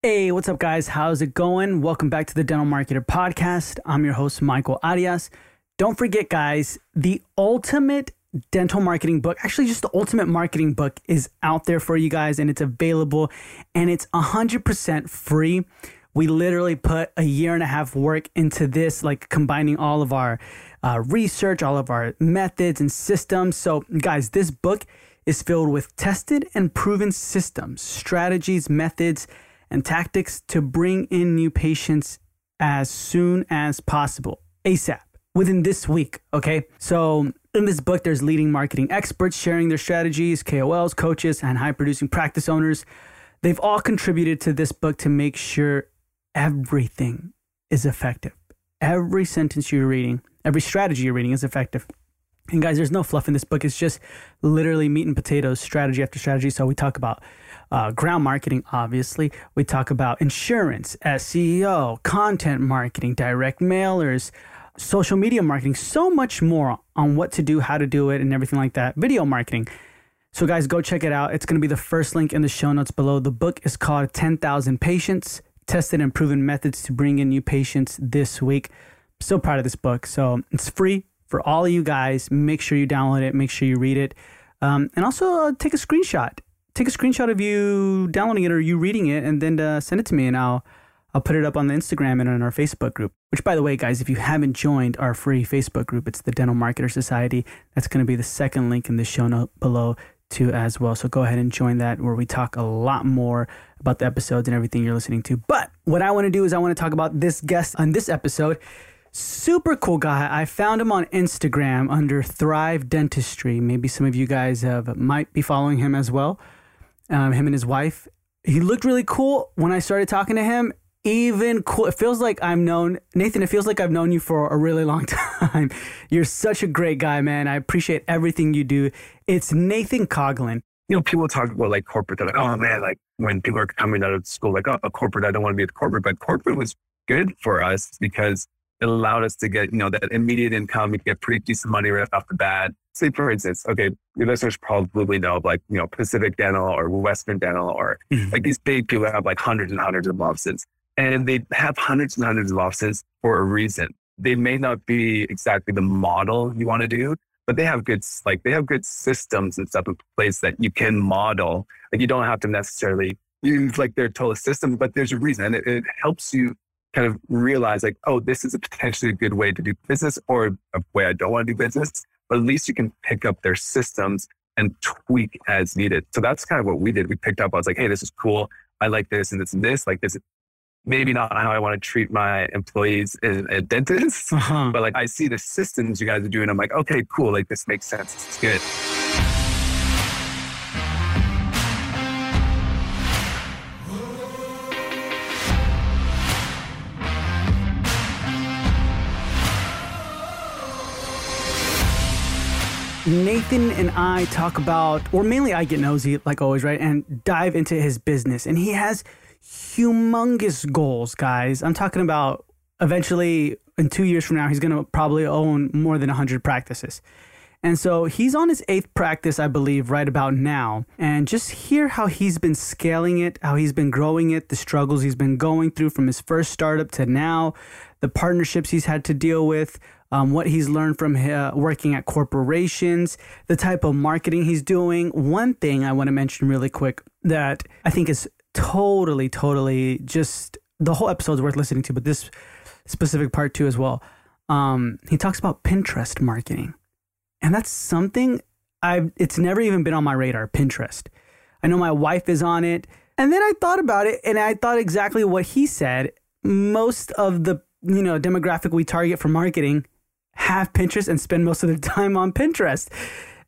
Hey, what's up, guys? How's it going? Welcome back to the Dental Marketer Podcast. I'm your host, Michael Arias. Don't forget, guys, the ultimate dental marketing book, actually, just the ultimate marketing book, is out there for you guys and it's available and it's 100% free. We literally put a year and a half work into this, like combining all of our uh, research, all of our methods and systems. So, guys, this book is filled with tested and proven systems, strategies, methods, and tactics to bring in new patients as soon as possible, ASAP, within this week. Okay. So, in this book, there's leading marketing experts sharing their strategies, KOLs, coaches, and high producing practice owners. They've all contributed to this book to make sure everything is effective. Every sentence you're reading, every strategy you're reading is effective. And guys, there's no fluff in this book. It's just literally meat and potatoes, strategy after strategy. So we talk about uh, ground marketing, obviously. We talk about insurance, SEO, content marketing, direct mailers, social media marketing, so much more on what to do, how to do it, and everything like that. Video marketing. So, guys, go check it out. It's going to be the first link in the show notes below. The book is called 10,000 Patients Tested and Proven Methods to Bring in New Patients This Week. I'm So proud of this book. So, it's free for all of you guys. Make sure you download it, make sure you read it, um, and also uh, take a screenshot. Take a screenshot of you downloading it or you reading it, and then uh, send it to me, and I'll I'll put it up on the Instagram and on our Facebook group. Which, by the way, guys, if you haven't joined our free Facebook group, it's the Dental Marketer Society. That's going to be the second link in the show note below too as well. So go ahead and join that where we talk a lot more about the episodes and everything you're listening to. But what I want to do is I want to talk about this guest on this episode. Super cool guy. I found him on Instagram under Thrive Dentistry. Maybe some of you guys have, might be following him as well. Um, him and his wife. He looked really cool when I started talking to him. Even cool. It feels like I'm known, Nathan. It feels like I've known you for a really long time. You're such a great guy, man. I appreciate everything you do. It's Nathan Coughlin You know, people talk about like corporate. They're like, oh man, like when people are coming out of school, like, oh, a corporate, I don't want to be a corporate. But corporate was good for us because it allowed us to get, you know, that immediate income. We get pretty decent money right off the bat. Say, for instance, okay, your listeners probably know like, you know, Pacific Dental or Western Dental or mm-hmm. like these big people have like hundreds and hundreds of offices. And they have hundreds and hundreds of offices for a reason. They may not be exactly the model you want to do, but they have good, like they have good systems and stuff in place that you can model. Like you don't have to necessarily use like their total system, but there's a reason. And it, it helps you kind of realize like, oh, this is a potentially a good way to do business or a way I don't want to do business, but at least you can pick up their systems and tweak as needed. So that's kind of what we did. We picked up, I was like, hey, this is cool. I like this and this and this, like this. Maybe not how I want to treat my employees at dentists, uh-huh. but like I see the systems you guys are doing. I'm like, okay, cool. Like this makes sense. It's good. Nathan and I talk about, or mainly I get nosy, like always, right? And dive into his business. And he has humongous goals, guys. I'm talking about eventually in two years from now, he's going to probably own more than 100 practices. And so he's on his eighth practice, I believe, right about now. And just hear how he's been scaling it, how he's been growing it, the struggles he's been going through from his first startup to now, the partnerships he's had to deal with, um, what he's learned from uh, working at corporations, the type of marketing he's doing. One thing I want to mention really quick that I think is totally, totally just the whole episode is worth listening to, but this specific part too as well. Um, he talks about Pinterest marketing, and that's something I've. It's never even been on my radar. Pinterest. I know my wife is on it, and then I thought about it, and I thought exactly what he said. Most of the you know demographic we target for marketing have Pinterest and spend most of their time on Pinterest.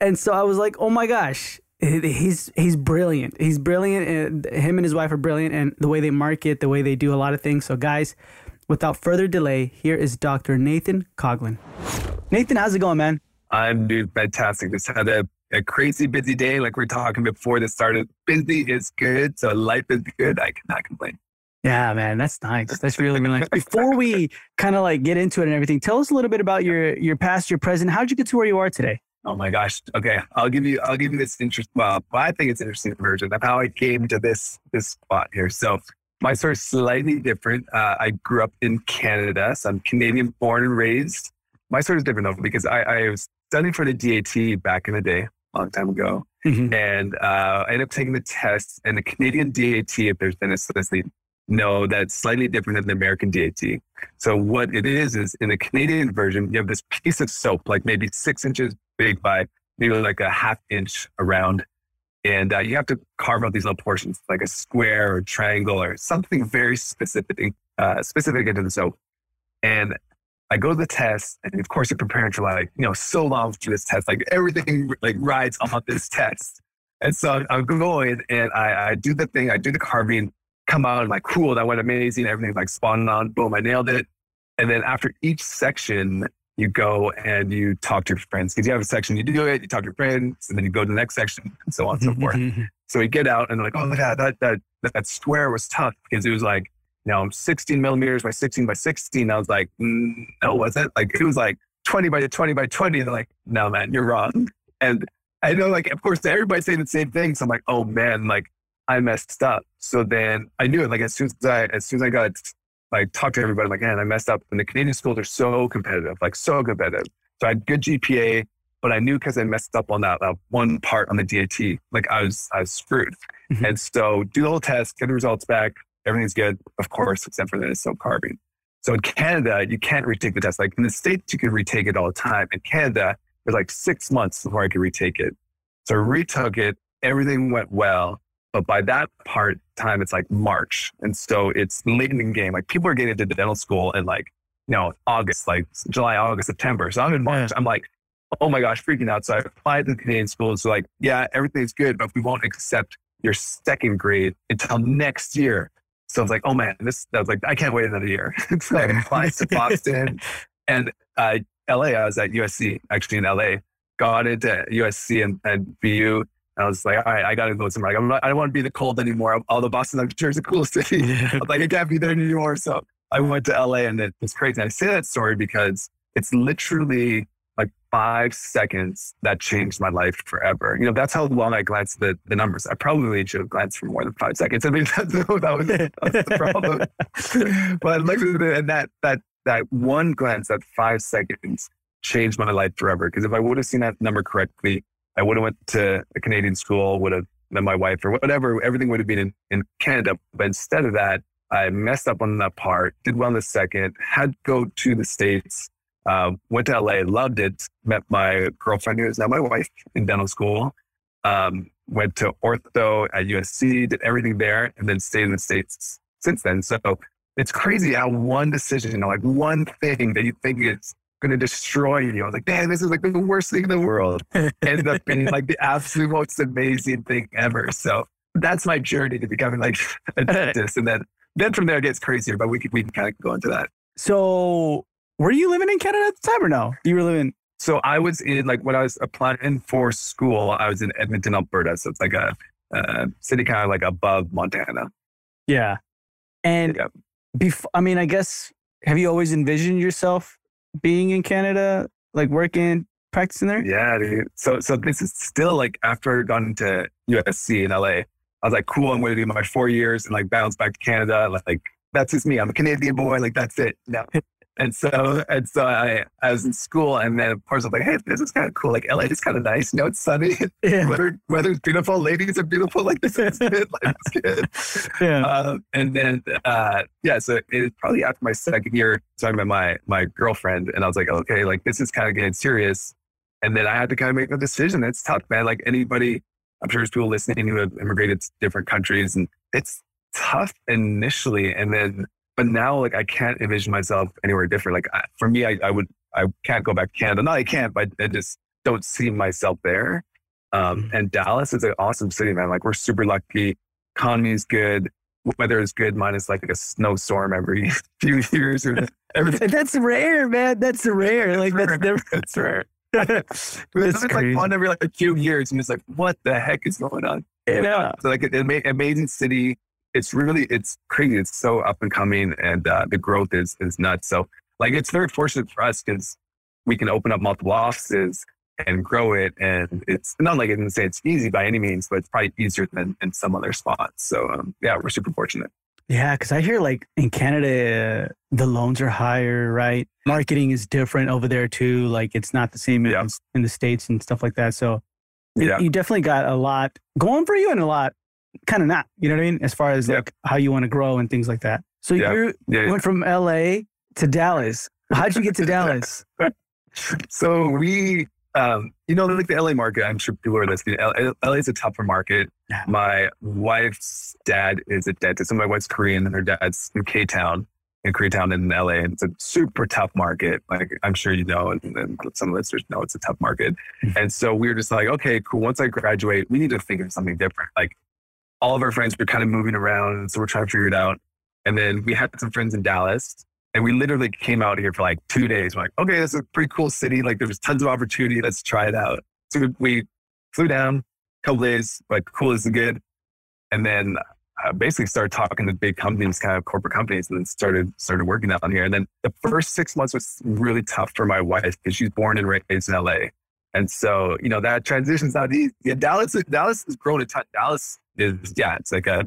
And so I was like, oh my gosh, he's he's brilliant. He's brilliant. Uh, and him and his wife are brilliant, and the way they market, the way they do a lot of things. So guys, without further delay, here is Dr. Nathan Coughlin. Nathan, how's it going, man? I'm doing fantastic. Just had a, a crazy busy day, like we are talking before this started. Busy is good, so life is good. I cannot complain. Yeah, man, that's nice. That's really, really nice. Before we kind of like get into it and everything, tell us a little bit about your your past, your present. How'd you get to where you are today? Oh my gosh. Okay, I'll give you I'll give you this interesting. Well, I think it's interesting version of how I came to this this spot here. So my story is slightly different. Uh, I grew up in Canada, so I'm Canadian born and raised. My story is different though, because I, I was studying for the DAT back in the day, a long time ago. Mm-hmm. And uh, I ended up taking the test, and the Canadian DAT, if there's been a know that's slightly different than the American DAT. So what it is is in the Canadian version, you have this piece of soap, like maybe six inches big by maybe like a half inch around, and uh, you have to carve out these little portions, like a square or triangle or something very specific, uh, specific into the soap. And I go to the test, and of course, you're preparing for like you know so long for this test, like everything like rides on this test. And so I'm going, and I, I do the thing, I do the carving, come out, and like cool, that went amazing, everything's like spawning on, boom, I nailed it. And then after each section, you go and you talk to your friends because you have a section, you do it, you talk to your friends, and then you go to the next section, and so on and so forth. so we get out, and they're like, "Oh, yeah, that that that square was tough because it was like, you know, 16 millimeters by 16 by 16." I was like, mm, "No, was it? Like it was like 20 by 20 by 20." And they're like, "No, man, you're wrong." And I know, like, of course, everybody's saying the same thing. So I'm like, "Oh man, like." I messed up. So then I knew it. Like as soon as I, as soon as I got like talked to everybody. I'm like, man, I messed up. And the Canadian schools are so competitive, like so competitive. So I had good GPA, but I knew because I messed up on that, that one part on the DAT, like I was I was screwed. Mm-hmm. And so do the whole test, get the results back. Everything's good, of course, except for the soap carving. So in Canada, you can't retake the test. Like in the States, you can retake it all the time. In Canada, it was like six months before I could retake it. So I retook it. Everything went well. But by that part time, it's like March. And so it's late in the game. Like people are getting into dental school in like, you know, August, like July, August, September. So I'm in March. I'm like, oh my gosh, freaking out. So I applied to the Canadian schools. So like, yeah, everything's good, but we won't accept your second grade until next year. So I was like, oh man, this, I was like, I can't wait another year. so I applied to Boston and uh, LA. I was at USC, actually in LA, got into USC and, and BU I was like, all right, I got to go somewhere. Like, not, i don't want to be the cold anymore. Although Boston, I'm sure, is a cool city. Yeah. I was like, I can't be there anymore. So I went to LA and it, it's crazy. And I say that story because it's literally like five seconds that changed my life forever. You know, that's how long I glanced at the, the numbers. I probably should have glanced for more than five seconds. I mean, that's, that, was, that was the problem. but like, and that, that, that one glance, that five seconds changed my life forever. Because if I would have seen that number correctly, I would have went to a Canadian school, would have met my wife or whatever. Everything would have been in, in Canada. But instead of that, I messed up on that part, did well in the second, had to go to the States, uh, went to LA, loved it, met my girlfriend who is now my wife in dental school, um, went to ortho at USC, did everything there, and then stayed in the States since then. So it's crazy how one decision, like one thing that you think is going to destroy you. I was like, man, this is like the worst thing in the world. Ended up being like the absolute most amazing thing ever. So that's my journey to becoming like a dentist. And then, then from there it gets crazier, but we can, we can kind of go into that. So were you living in Canada at the time or no? You were living. So I was in like when I was applying for school, I was in Edmonton, Alberta. So it's like a, a city kind of like above Montana. Yeah. And yeah. before, I mean, I guess, have you always envisioned yourself being in Canada, like working, practicing there? Yeah, dude. So, so this is still like after I got into USC in LA, I was like, cool, I'm going to do my four years and like bounce back to Canada. Like, that's just me. I'm a Canadian boy. Like, that's it. No. And so, and so I, I was in school and then of course I'm like, hey, this is kind of cool. Like LA is kind of nice. You know, it's sunny. Yeah. Weather, weather's beautiful. Ladies are beautiful. Like this is good. Like it's good. Yeah. Uh, and then, uh, yeah, so it was probably after my second year. So I met my, my girlfriend and I was like, okay, like this is kind of getting serious. And then I had to kind of make a decision. It's tough, man. Like anybody, I'm sure there's people listening who have immigrated to different countries and it's tough initially. And then but now, like, I can't envision myself anywhere different. Like, I, for me, I, I would, I can't go back to Canada. No, I can't, but I just don't see myself there. Um, mm-hmm. and Dallas is an awesome city, man. Like, we're super lucky. Economy is good. Weather is good, minus like a snowstorm every few years. Or everything. That's rare, man. That's rare. Like, that's never, that's rare. it's like one every like a few years, and it's like, what the heck is going on? Yeah. So like an amazing city, it's really it's crazy. It's so up and coming, and uh, the growth is is nuts. So like it's very fortunate for us because we can open up multiple offices and grow it. And it's not like I didn't say it's easy by any means, but it's probably easier than in some other spots. So um, yeah, we're super fortunate. Yeah, because I hear like in Canada, the loans are higher, right? Marketing is different over there too. Like it's not the same Yeah. as in the States and stuff like that. So Yeah. you definitely got a lot going for you and a lot kind of not, you know what I mean? As far as Yeah. like how you want to grow and things like that. So Yeah. you Yeah. yeah. went from LA to Dallas. How'd you get to Dallas? So we, um, you know, like the LA market, I'm sure people are listening. LA is a tougher market. My wife's dad is a dentist, and my wife's Korean, and her dad's in K Town, in Koreatown in LA. And it's a super tough market. Like I'm sure you know, and, and some listeners know it's a tough market. Mhm. And so we were just like, okay, cool. Once I graduate, we need to figure something different. Like all of our friends were kind of moving around, so we're trying to figure it out. And then we had some friends in Dallas, and we literally came out here for like two days. We're like, okay, this is a pretty cool city. Like there's tons of opportunity. Let's try it out. So we flew down, a couple days, like cool this is good. And then uh, basically started talking to big companies, kind of corporate companies, and then started started working down here. And then the first six months was really tough for my wife because she's born and raised in LA. And so, you know, that transition's not easy. Yeah, Dallas, Dallas has grown a ton. Dallas is, yeah, it's like a,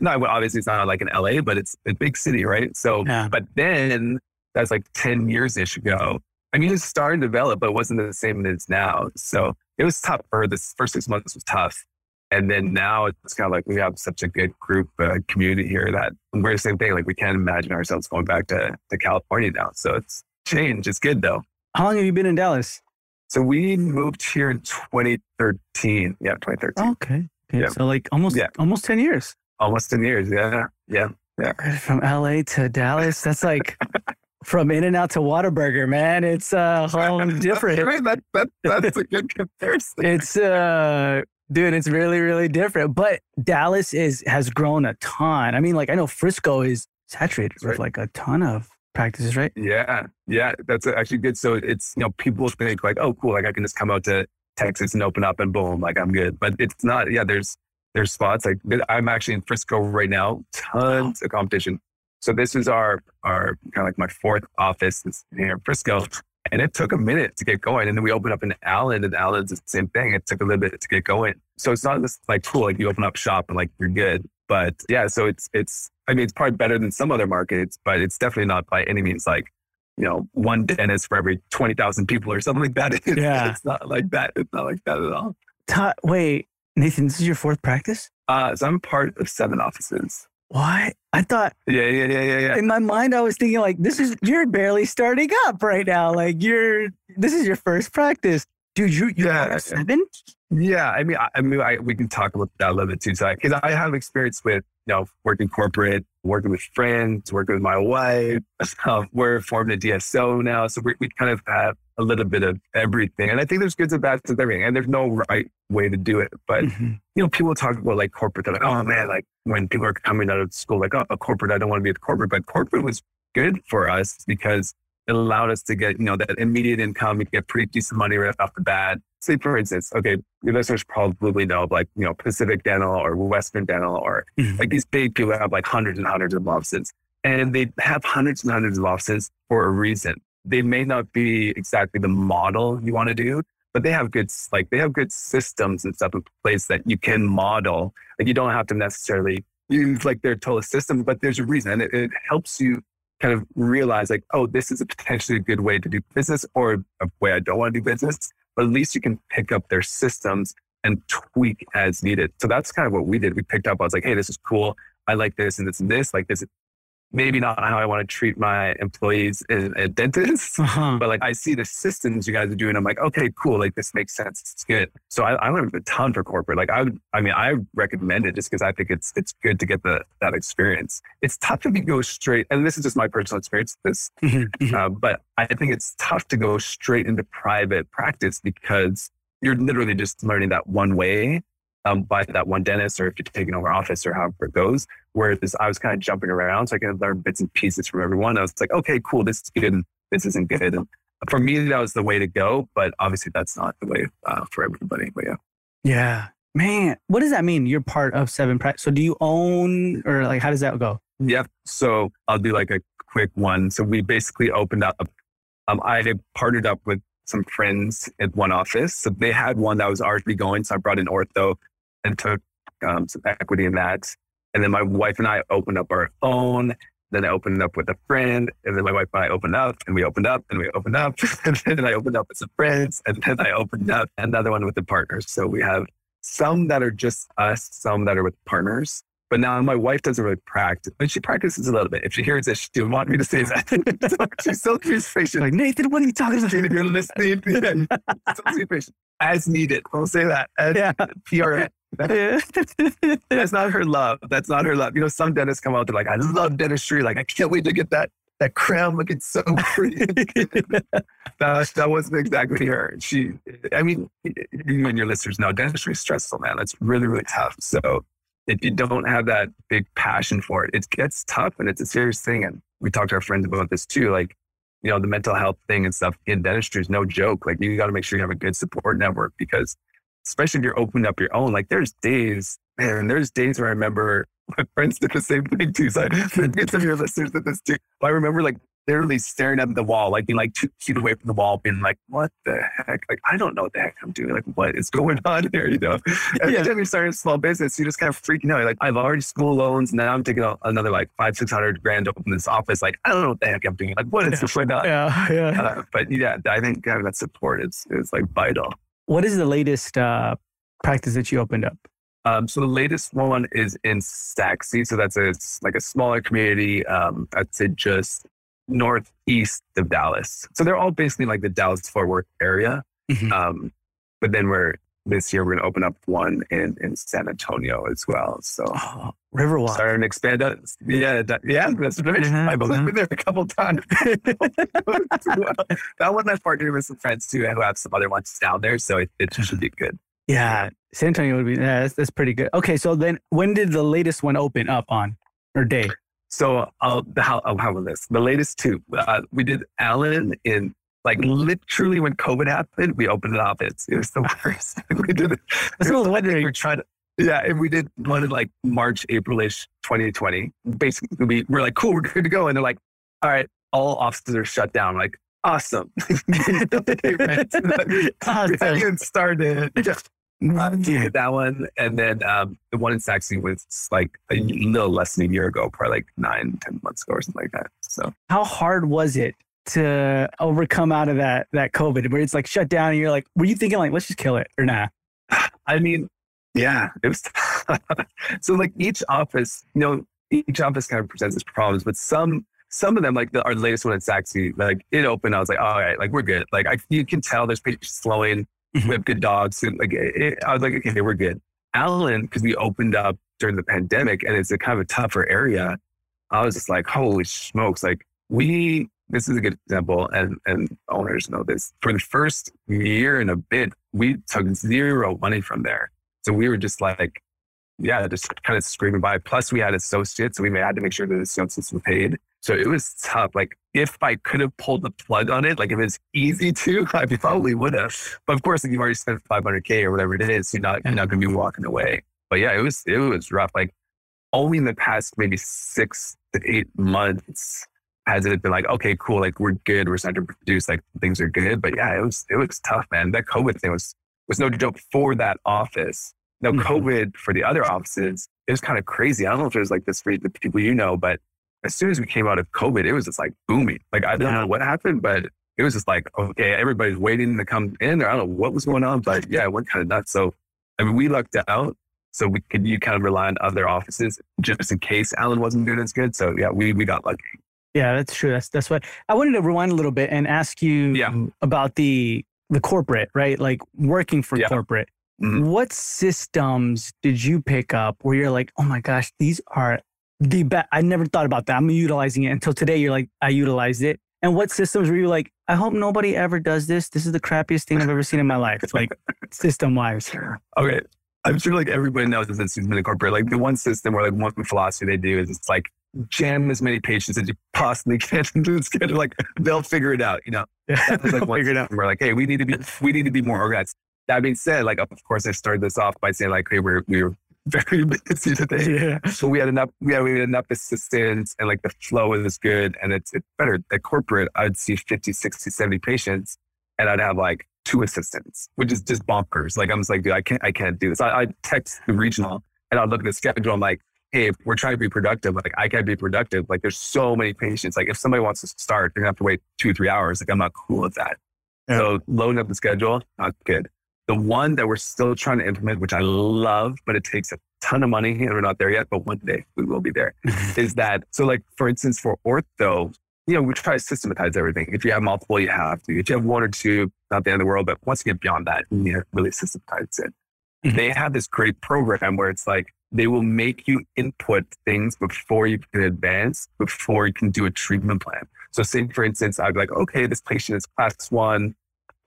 no, obviously it's not like an LA, but it's a big city, right? So, Yeah. but then that's like 10 years ish ago. I mean, it's starting to develop, but it wasn't the same as it is now. So it was tough for the first six months was tough. And then now it's kind of like we have such a good group uh, community here that we're the same thing. Like we can't imagine ourselves going back to, to California now. So it's change. It's good though. How long have you been in Dallas? So we moved here in 2013. Yeah, 2013. Okay. Okay. Yeah. So like almost Yeah. almost 10 years. Almost 10 years. Yeah. Yeah. yeah. From LA to Dallas. That's like from In and Out to Whataburger, man. It's uh whole different. Right, that, that, that's a good comparison. It's uh dude, it's really, really different. But Dallas is has grown a ton. I mean, like I know Frisco is saturated with like a ton of practices, right? Yeah, yeah, that's actually good. So it's you know people think like, oh, cool, like I can just come out to Texas and open up and boom, like I'm good. But it's not. Yeah, there's there's spots like I'm actually in Frisco right now. Tons of competition. So this is our our kind of like my fourth office is here in Frisco, and it took a minute to get going. And then we opened up in Allen, and Allen's the same thing. It took a little bit to get going. So it's not just like cool, like you open up shop and like you're good. But yeah, so it's it's I mean it's probably better than some other markets, but it's definitely not by any means like you know one dentist for every twenty thousand people or something like that. Yeah. it's not like that. It's not like that at all. Ta- wait, Nathan, this is your fourth practice? Uh, so I'm part of seven offices. What? I thought Yeah, yeah, yeah, yeah, yeah. in my mind I was thinking like this is you're barely starting up right now. Like you're this is your first practice. Dude, you you Yeah, seven? Yeah, I mean, I, I mean, I, we can talk about that a little bit too, because I have experience with you know working corporate, working with friends, working with my wife. Um, we're forming a DSO now, so we we kind of have a little bit of everything, and I think there's goods and bads with everything, and there's no right way to do it. But Mhm. you know, people talk about like corporate. They're like, oh man, like when people are coming out of school, like, oh, a corporate, I don't want to be at corporate. But corporate was good for us because it allowed us to get, you know, that immediate income. We get pretty decent money right off the bat. Say, for instance, okay, your listeners probably know like, you know, Pacific Dental or Western Dental or Mhm. like these big people have like hundreds and hundreds of offices. And they have hundreds and hundreds of offices for a reason. They may not be exactly the model you want to do, but they have good like they have good systems and stuff in place that you can model. Like you don't have to necessarily use like their total system, but there's a reason. It, it helps you kind of realize like, oh, this is a potentially a good way to do business or a way I don't want to do business. But at least you can pick up their systems and tweak as needed. So that's kind of what we did. We picked up, I was like, hey, this is cool. I like this and this and this. Like this maybe not how I want to treat my employees in a dentist. Uh-huh. But like I see the systems you guys are doing. I'm like, okay, cool. Like this makes sense. It's good. So I, I learned a ton for corporate. Like I would, I mean, I recommend it just because I think it's it's good to get the that experience. It's tough to go straight, and this is just my personal experience. This, Mhm. Mhm. uh, but I think it's tough to go straight into private practice because you're literally just learning that one way um, by that one dentist, or if you're taking over office, or however it goes. Whereas I was kind of jumping around, so I could learn bits and pieces from everyone. I was like, okay, cool, this is good, and this isn't good. And for me, that was the way to go. But obviously, that's not the way uh, for everybody. But yeah. Yeah. Man, what does that mean? You're part of seven practice. So do you own or like how does that go? Yep. So I'll do like a quick one. So we basically opened up. Um, I had partnered up with some friends at one office. So they had one that was already going. So I brought in ortho and took um, some equity in that. And then my wife and I opened up our own. Then I opened up with a friend. And then my wife and I opened up and we opened up and we opened up. and then I opened up with some friends. And then I opened up another one with the partners. So we have some that are just us, some that are with partners. But now my wife doesn't really practice, but she practices a little bit. If she hears this, she would want me to say that. so she's so patient. Like, Nathan, what are you talking about? You're listening, so patient. As needed. I'll say that. As yeah. PRN. That's not her love. That's not her love. You know, some dentists come out, they're like, I love dentistry. Like, I can't wait to get that that crown looking so pretty. that, that wasn't exactly her. She, I mean, you and your listeners know dentistry is stressful, man. It's really, really tough. So if you don't have that big passion for it, it gets tough and it's a serious thing. And we talked to our friends about this too. Like, you know, the mental health thing and stuff in dentistry is no joke. Like, you got to make sure you have a good support network because, especially if you're opening up your own, like, there's days, man, there's days where I remember my friends did the same thing too. So I get some of your listeners did this too. But I remember like literally staring at the wall, like being like two feet away from the wall, being like, what the heck? Like, I don't know what the heck I'm doing. Like, what is going on here? You know? And yeah. then you start a small business, you just kind of freaking out. like, I've already school loans. Now I'm taking another like five, 600 grand to open this office. Like, I don't know what the heck I'm doing. Like, what is yeah. going on? Yeah. Yeah. Uh, but yeah, I think having that support is, is like vital. What is the latest uh, practice that you opened up? Um, so the latest one is in Sachse. So that's a like a smaller community. Um, I'd just northeast of Dallas. So they're all basically like the Dallas Fort Worth area. Mm-hmm. Um, but then we're this year we're gonna open up one in in San Antonio as well. So oh, Riverwalk. Starting to expand out. Yeah, that, yeah, that's right. Mm-hmm. I've been there a couple times. that one I've partnered with some friends too who have some other ones down there, so it, it should be good. Yeah, San Antonio would be yeah, that's, that's pretty good. Okay, so then when did the latest one open up on or day? So uh, how uh, how was this? The latest two. Uh, we did Allen in like literally when COVID happened, we opened an office. It was the worst. we did it. I was wondering. We are trying to. Yeah, and we did one in like March, April-ish, 2020. Basically, we were like, cool, we're good to go. And they're like, all right, all offices are shut down. like, awesome. awesome. started. Just yeah, that one. And then um, the one in Sachse was like a little less than a year ago, probably like nine, ten months ago or something like that. So how hard was it to overcome out of that that COVID where it's like shut down and you're like, were you thinking like, let's just kill it or? Nah? I mean, yeah, it was so like each office, you know, each office kind of presents its problems, but some some of them, like the, our latest one at Sachse, like it opened. I was like, all right, like we're good. Like I, you can tell there's patients slowing mm-hmm. we have good dogs. And like, it, I was like, okay, we're good. Allen, because we opened up during the pandemic and it's a kind of a tougher area. I was just like, holy smokes. Like we, this is a good example and, and owners know this. For the first year and a bit, we took zero money from there. So we were just like, yeah, just kind of screaming by. Plus we had associates. So we had to make sure that the associates were paid. So it was tough. Like if I could have pulled the plug on it, like if it's easy to, I probably would have. But of course, if you've already spent 500k or whatever it is, you're not you're not going to be walking away. But yeah, it was it was rough. Like only in the past maybe six to eight months has it been like, okay, cool, like we're good, we're starting to produce, like things are good. But yeah, it was it was tough, man. That COVID thing was was no joke for that office. Now, mm-hmm. COVID for the other offices, it was kind of crazy. I don't know if it was like this for the people you know, but as soon as we came out of COVID, it was just like booming. Like I don't know what happened, but it was just like, okay, everybody's waiting to come in. Or I don't know what was going on, but yeah, it went kind of nuts. So I mean, we lucked out. So we could you kind of rely on other offices just in case Allen wasn't doing as good. So yeah, we we got lucky. Yeah, that's true. That's that's what I wanted to rewind a little bit and ask you yeah. about the the corporate, right? Like working for yeah. corporate. Mm-hmm. What systems did you pick up where you're like, oh my gosh, these are the best. I never thought about that. I'm utilizing it until today. You're like, I utilized it. And what systems were you like, I hope nobody ever does this. This is the crappiest thing I've ever seen in my life. It's like system wise. Okay. I'm sure like everybody knows this since been in corporate. Like the one system or like one philosophy they do is it's like jam as many patients as you possibly can into the schedule. Like they'll figure it out, you know. Yeah, That's like figure it out. We're like, hey, we need to be we need to be more organized. That being said, like of course I started this off by saying like, hey, we're we're very busy today. Yeah. So we had enough, we had, we had enough assistants and like the flow is good and it's, it's better. At corporate, I'd see 50, 60, 70 patients and I'd have like two assistants, which is just bonkers. Like I'm just like, dude, I can't, I can't do this. I, I text the regional and I'll look at the schedule. I'm like, hey, if we're trying to be productive, like I can be productive. Like there's so many patients. Like if somebody wants to start, they're gonna have to wait two, three hours. Like I'm not cool with that. Yeah. So loading up the schedule, not good. The one that we're still trying to implement, which I love, but it takes a ton of money and we're not there yet, but one day we will be there, is that so like for instance for ortho, you know, we try to systematize everything. If you have multiple, you have to. If you have one or two, not the end of the world. But once you get beyond that, you to really systematize it. Mm-hmm. They have this great program where it's like they will make you input things before you can advance, before you can do a treatment plan. So say, for instance, I'd be like, okay, this patient is class one,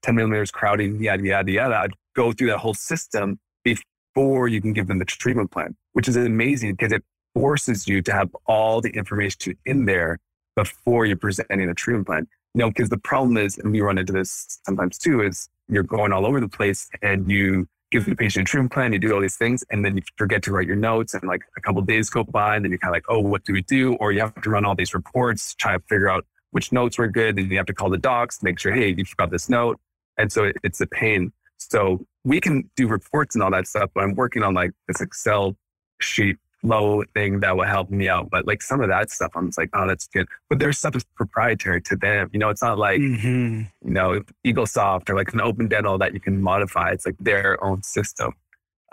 10 millimeters crowding, yada, yada, yada. I'd go through that whole system before you can give them the treatment plan, which is amazing because it forces you to have all the information in there before you're presenting a treatment plan. You know, because the problem is, and we run into this sometimes too, is you're going all over the place and you give the patient a treatment plan, you do all these things, and then you forget to write your notes, and like a couple days go by, and then you're kind of like, oh, what do we do? Or you have to run all these reports, try to figure out which notes were good, and you have to call the docs, make sure, hey, you forgot this note, and so it, it's a pain. So we can do reports and all that stuff, but I'm working on like this Excel sheet flow thing that will help me out. But like some of that stuff, I'm just like, oh, that's good. But their stuff is proprietary to them. You know, it's not like, mm-hmm. you know, EagleSoft or like an Open Dental that you can modify. It's like their own system.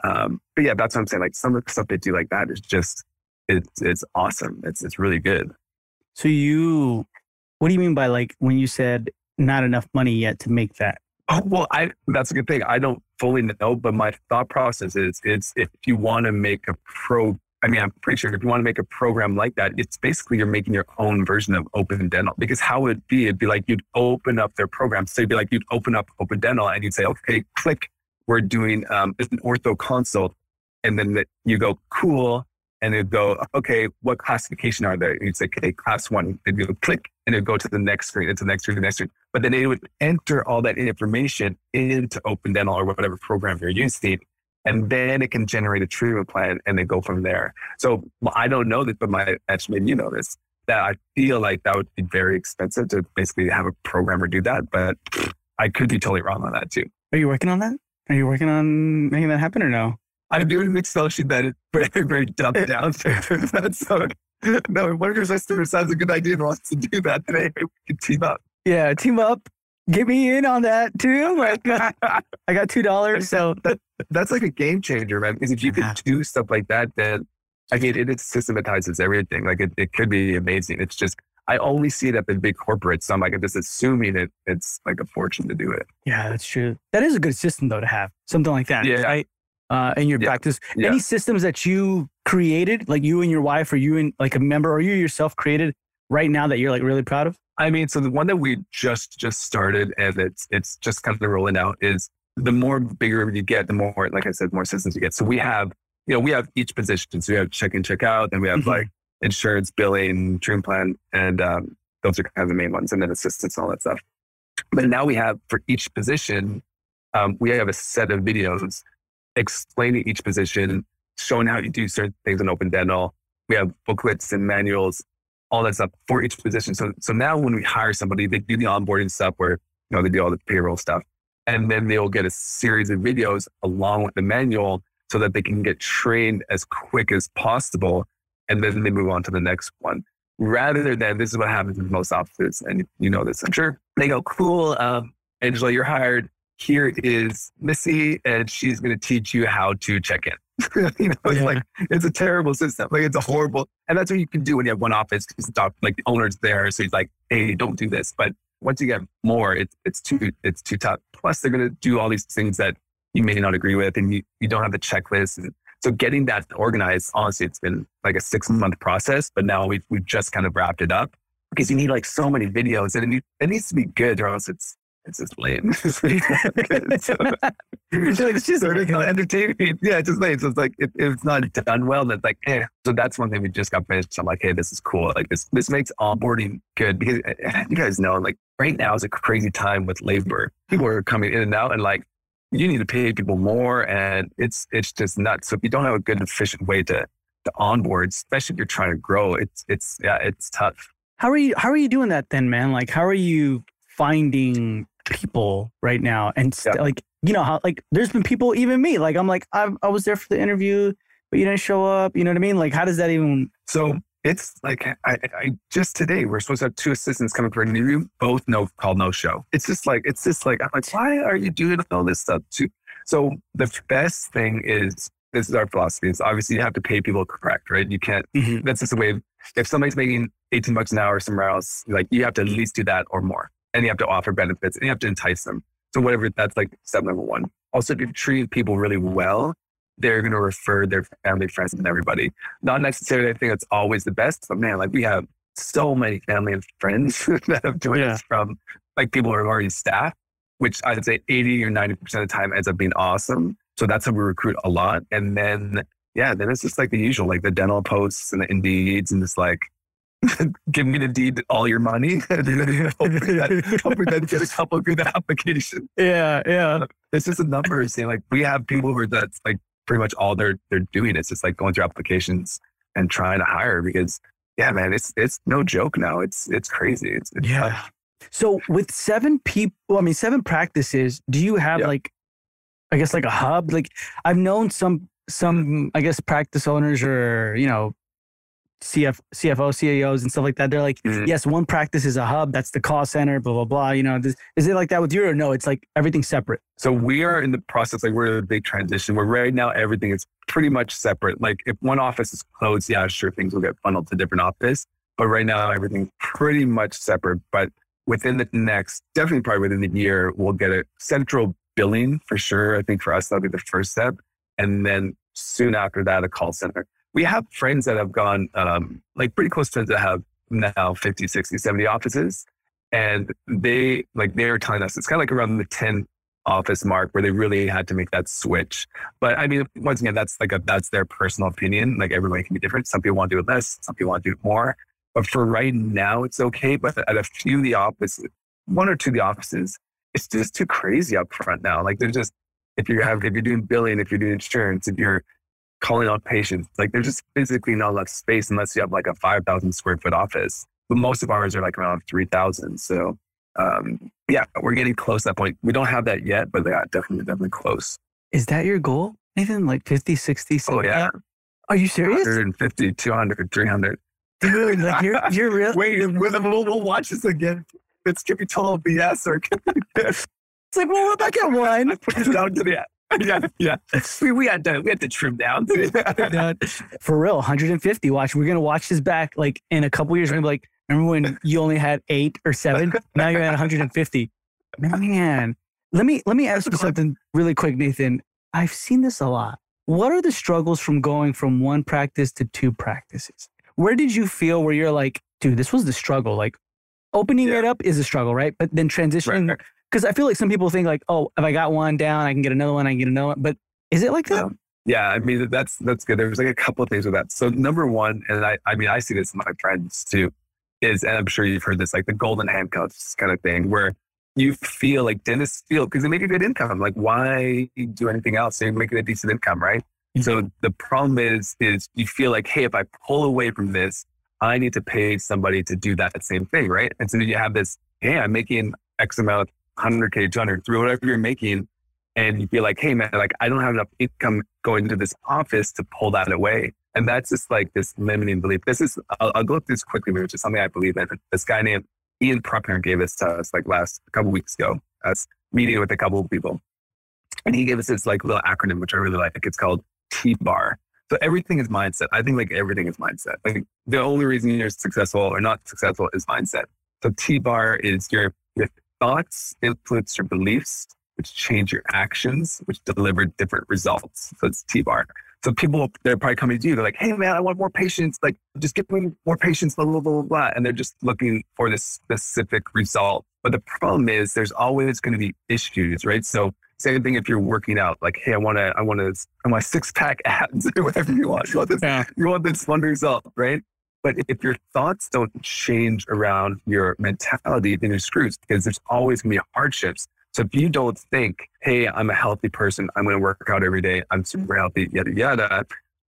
Um, but yeah, that's what I'm saying. Like some of the stuff they do like that is just, it's, it's awesome. It's, it's really good. So you, what do you mean by like when you said not enough money yet to make that? Oh, well, I, that's a good thing. I don't fully know, but my thought process is, it's if you want to make a pro I mean, I'm pretty sure if you want to make a program like that, it's basically you're making your own version of Open Dental. Because how would it be? It'd be like you'd open up their program. So it'd be like you'd open up Open Dental and you'd say, okay, click, we're doing um, it's an ortho consult. And then the, you go, cool. And it'd go, okay, what classification are there? And you'd say, okay, class one. And you click and it'd go to the next screen, into the next screen, the next screen. But then it would enter all that information into Open Dental or whatever program you're using and then it can generate a treatment plan and then go from there. So I don't know this, but my estimate, you know this, that I feel like that would be very expensive to basically have a programmer do that, but I could be totally wrong on that too. Are you working on that? Are you working on making that happen or no? I'm doing an Excel sheet that is very, very dumbed down. That's so, no, one of your listeners has a good idea and wants to do that today. We can team up. Yeah, team up get me in on that too. Like, I got two dollars. So that, that's like a game changer, man. Because if you could do stuff like that, then I mean, it, it systematizes everything. Like it, it could be amazing. It's just I only see it at the big corporates. So I'm like, I'm just assuming it, it's like a fortune to do it. Yeah, that's true. That is a good system though to have something like that. Yeah. I, uh, in your yeah. practice, yeah. any systems that you created, like you and your wife, or you and like a member, or you yourself created right now that you're like really proud of? I mean, so the one that we just just started and it's it's just kind of rolling out is the more bigger you get, the more, like I said, more systems you get. So we have, you know, we have each position. So we have check in, check out, then we have mm-hmm. like insurance, billing, dream plan, and um, those are kind of the main ones, and then assistance and all that stuff. But now we have for each position, um, we have a set of videos explaining each position, showing how you do certain things in Open Dental. We have booklets and manuals all that stuff for each position. So, so now when we hire somebody, they do the onboarding stuff where, you know, they do all the payroll stuff. And then they'll get a series of videos along with the manual so that they can get trained as quick as possible. And then they move on to the next one. Rather than this is what happens in most offices. And you know this, I'm sure. They go, cool, um, Angela, you're hired. Here is Missy, and she's going to teach you how to check in. you know, it's yeah. like it's a terrible system. Like it's a horrible, and that's what you can do when you have one office because the doc, like the owner's there, so he's like, "Hey, don't do this." But once you get more, it's it's too it's too tough. Plus, they're going to do all these things that you may not agree with, and you you don't have the checklist. And so getting that organized, honestly, it's been like a six month process, but now we've we've just kind of wrapped it up because you need like so many videos, and it, need, it needs to be good, or else it's it's just lame. it's just sort of entertaining. Yeah, it's just lame. So it's like if, if, it's not done well, that's like eh. So that's one thing we just got finished. I'm like, hey, this is cool. Like this this makes onboarding good because eh, you guys know, like right now is a crazy time with labor. People are coming in and out, and like you need to pay people more, and it's it's just nuts. So if you don't have a good efficient way to to onboard, especially if you're trying to grow, it's it's yeah, it's tough. How are you? How are you doing that then, man? Like, how are you finding people right now and st- yeah. like you know how like there's been people even me like i'm like i i was there for the interview but you didn't show up. You know what I mean? Like, how does that even? So it's like I, I just today we're supposed to have two assistants coming for an interview, both no called no show. It's just like it's just like I'm like, why are you doing all this stuff too? So the best thing is this is our philosophy. Is obviously you have to pay people correct, right? You can't. Mm-hmm. That's just the way. If somebody's making 18 bucks an hour somewhere else, like you have to at least do that or more, and you have to offer benefits, and you have to entice them. So whatever, that's like step number one. Also, if you treat people really well, they're going to refer their family, friends, and everybody. Not necessarily, I think it's always the best, but man, like we have so many family and friends that have joined yeah. us from like people who are already staff, which I'd say 80 or 90% of the time ends up being awesome. So that's how we recruit a lot. And then, yeah, then it's just like the usual, like the dental posts and the indeeds and just like, give me the deed all your money. hoping, that, hoping that get a couple good applications. Yeah, yeah. It's just a numbers thing. Like we have people who are that's like pretty much all they're they're doing. It's just like going through applications and trying to hire because yeah, man, it's it's no joke now. It's it's crazy. It's, it's yeah. Tough. So with seven people, I mean seven practices, do you have yeah. like I guess like a hub? Like I've known some some I guess practice owners or you know CF, CFO, CEOs, and stuff like that. They're like, mm-hmm. yes, one practice is a hub. That's the call center, blah, blah, blah. You know, this, is it like that with you or no? It's like everything's separate. So we are in the process, like we're in a big transition where right now everything is pretty much separate. Like if one office is closed, yeah, sure, things will get funneled to different office. But right now everything's pretty much separate. But within the next, definitely probably within the year, we'll get a central billing for sure. I think for us, that'll be the first step. And then soon after that, a call center we have friends that have gone, um, like pretty close friends that have now 50, 60, 70 offices. And they, like, they're telling us it's kind of like around the 10 office mark where they really had to make that switch. But I mean, once again, that's like a, that's their personal opinion. Like everybody can be different. Some people want to do it less, some people want to do it more. But for right now, it's okay. But at a few of the offices, one or two of the offices, it's just too crazy up front now. Like they're just, if you have, if you're doing billing, if you're doing insurance, if you're calling on patients. Like there's just physically not enough space unless you have like a 5,000 square foot office. But most of ours are like around 3,000. So um, yeah, we're getting close to that point. We don't have that yet, but yeah, definitely, definitely close. Is that your goal? Nathan, like 50, 60, 70? Oh, yeah. Are you serious? 150, 200, 300. Dude, like you're, you're real. Wait, with the mobile watches again. It's can be total BS or It's like, well, we're back at one. Put it down to the yeah, yeah. We, we had to we had to trim down. For real, 150. Watch, we're gonna watch this back like in a couple years. We're gonna be like, remember when you only had eight or seven? Now you're at 150. Man, let me let me ask you something really quick, Nathan. I've seen this a lot. What are the struggles from going from one practice to two practices? Where did you feel where you're like, dude, this was the struggle? Like opening yeah. it up is a struggle, right? But then transitioning right, because I feel like some people think like, oh, if I got one down, I can get another one, I can get another one. But is it like that? Yeah, I mean that's that's good. There's like a couple of things with that. So number one, and I I mean I see this in my friends too, is and I'm sure you've heard this like the golden handcuffs kind of thing where you feel like dentists feel because they make a good income. Like why do anything else? They're making a decent income, right? Mm-hmm. So the problem is is you feel like hey, if I pull away from this, I need to pay somebody to do that same thing, right? And so you have this, hey, I'm making X amount 100K, 200, through whatever you're making. And you feel like, hey, man, like I don't have enough income going to this office to pull that away. And that's just like this limiting belief. This is, I'll, I'll go through this quickly, which is something I believe in. This guy named Ian Pruckner gave this to us like last a couple weeks ago. Us meeting with a couple of people. And he gave us this like little acronym, which I really like. It's called TBAR. So everything is mindset. I think like everything is mindset. Like the only reason you're successful or not successful is mindset. So T bar is your, your thoughts influence your beliefs, which change your actions, which deliver different results. So it's TBAR. So people, they're probably coming to you. They're like, hey, man, I want more patients. Like, just give me more patients, blah, blah, blah, blah. And they're just looking for this specific result. But the problem is there's always going to be issues, right? So same thing if you're working out, like, hey, I want to, I want to, I want six pack abs or whatever you want. You want this, yeah. you want this one result, right? But if your thoughts don't change around your mentality, then you're screwed because there's always going to be hardships. So if you don't think, hey, I'm a healthy person, I'm going to work out every day, I'm super healthy, yada, yada,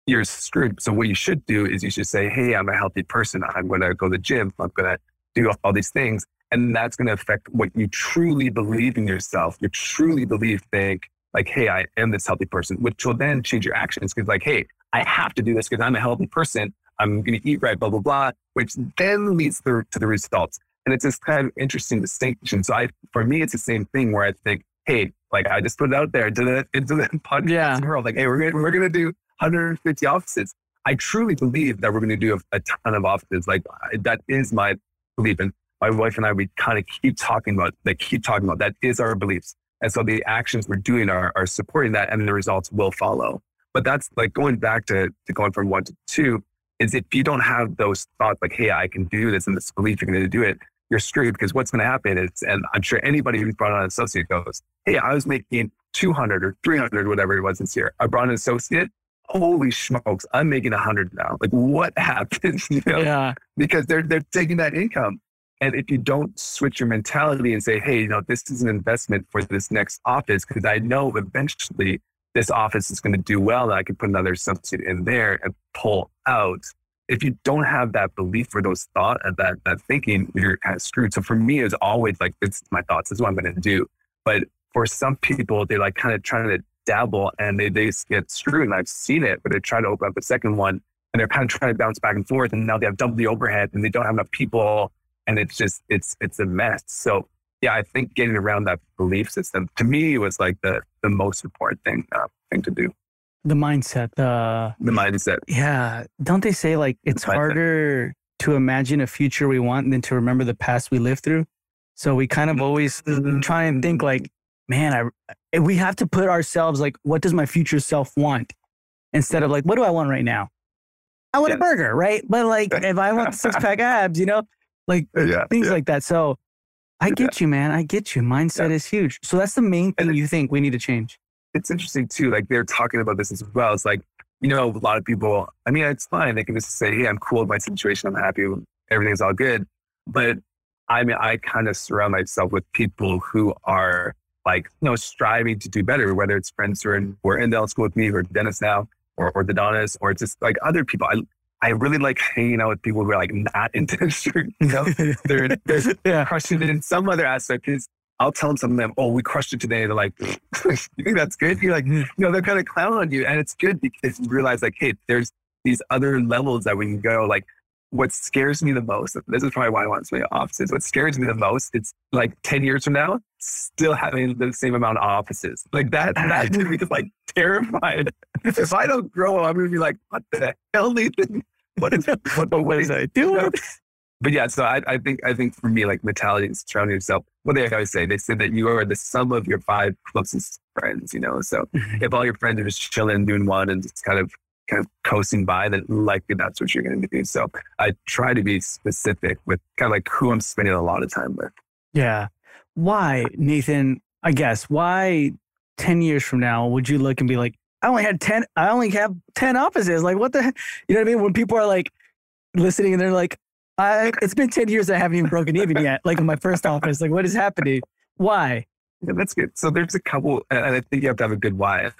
you're screwed. So what you should do is you should say, hey, I'm a healthy person. I'm going to go to the gym. I'm going to do all these things. And that's going to affect what you truly believe in yourself. You truly believe, think like, hey, I am this healthy person, which will then change your actions. Because like, hey, I have to do this because I'm a healthy person. I'm going to eat right, blah, blah, blah, which then leads to, to the results. And it's this kind of interesting distinction. So I, for me, it's the same thing where I think, hey, like I just put it out there into the, into the podcast yeah. world. Like, hey, we're going we're going to do 150 offices. I truly believe that we're going to do a, a ton of offices. Like that is my belief. And my wife and I, we kind of keep talking about, like keep talking about that is our beliefs. And so the actions we're doing are, are supporting that and the results will follow. But that's like going back to, to going from one to two is if you don't have those thoughts like, hey, I can do this and this belief you're going to do it, you're screwed because what's going to happen is, and I'm sure anybody who's brought on an associate goes, hey, I was making 200 or 300, whatever it was this year. I brought an associate. Holy smokes, I'm making 100 now. Like, what happens? You know? Yeah. Because they're, they're taking that income. And if you don't switch your mentality and say, hey, you know, this is an investment for this next office, because I know eventually this office is going to do well and I can put another associate in there and pull out. If you don't have that belief or those thought and that, that thinking, you're kind of screwed. So for me, it's always like, it's my thoughts. This is what I'm going to do. But for some people, they like kind of trying to dabble and they, they get screwed. And I've seen it, but they try to open up a second one and they're kind of trying to bounce back and forth. And now they have double the overhead and they don't have enough people. And it's just, it's, it's a mess. So yeah, I think getting around that belief system to me was like the the most important thing uh, thing to do. The mindset, the the mindset. Yeah, don't they say like it's harder to imagine a future we want than to remember the past we lived through? So we kind of always mm-hmm. try and think like, man, I we have to put ourselves like, what does my future self want, instead of like, what do I want right now? I want a burger, right? But like, if I want six pack abs, you know, like yeah, things yeah. like that. So I get you, man. I get you. Mindset yeah. is huge. So that's the main thing you think we need to change. It's interesting too. Like they're talking about this as well. It's like, you know, a lot of people, I mean, it's fine. They can just say, Hey, I'm cool with my situation. I'm happy. Everything's all good. But I mean, I kind of surround myself with people who are like, you know, striving to do better, whether it's friends who are in, who are in dental school with me, who are dentists now, or orthodontists, or just like other people. I, I really like hanging out with people who are like not in dentistry. You know, they're, they're yeah. crushing it in some other aspect. Because I'll tell them something, oh, we crushed it today. They're like, you think that's good? You're like, know, they're kind of clown on you, and it's good because you realize like, hey, there's these other levels that we can go. Like, what scares me the most, this is probably why I want to offices. What scares me the most, it's like 10 years from now, still having the same amount of offices. Like that, that to me is like terrified. if I don't grow, I'm going to be like, what the hell, Nathan? What is, what, what is I doing? But yeah, so I, I think, I think for me, like mentality is surrounding yourself. What they always say, they say that you are the sum of your five closest friends, you know? So if all your friends are just chilling, doing one and just kind of kind of coasting by, then likely that's what you're going to do. So I try to be specific with kind of like who I'm spending a lot of time with. Yeah. Why, Nathan? I guess why 10 years from now would you look and be like, I only had 10, I only have 10 offices. Like, what the, you know what I mean? When people are like listening and they're like, I, it's been 10 years I haven't even broken even yet. Like in my first office, like what is happening? Why? Yeah, that's good. So there's a couple, and I think you have to have a good why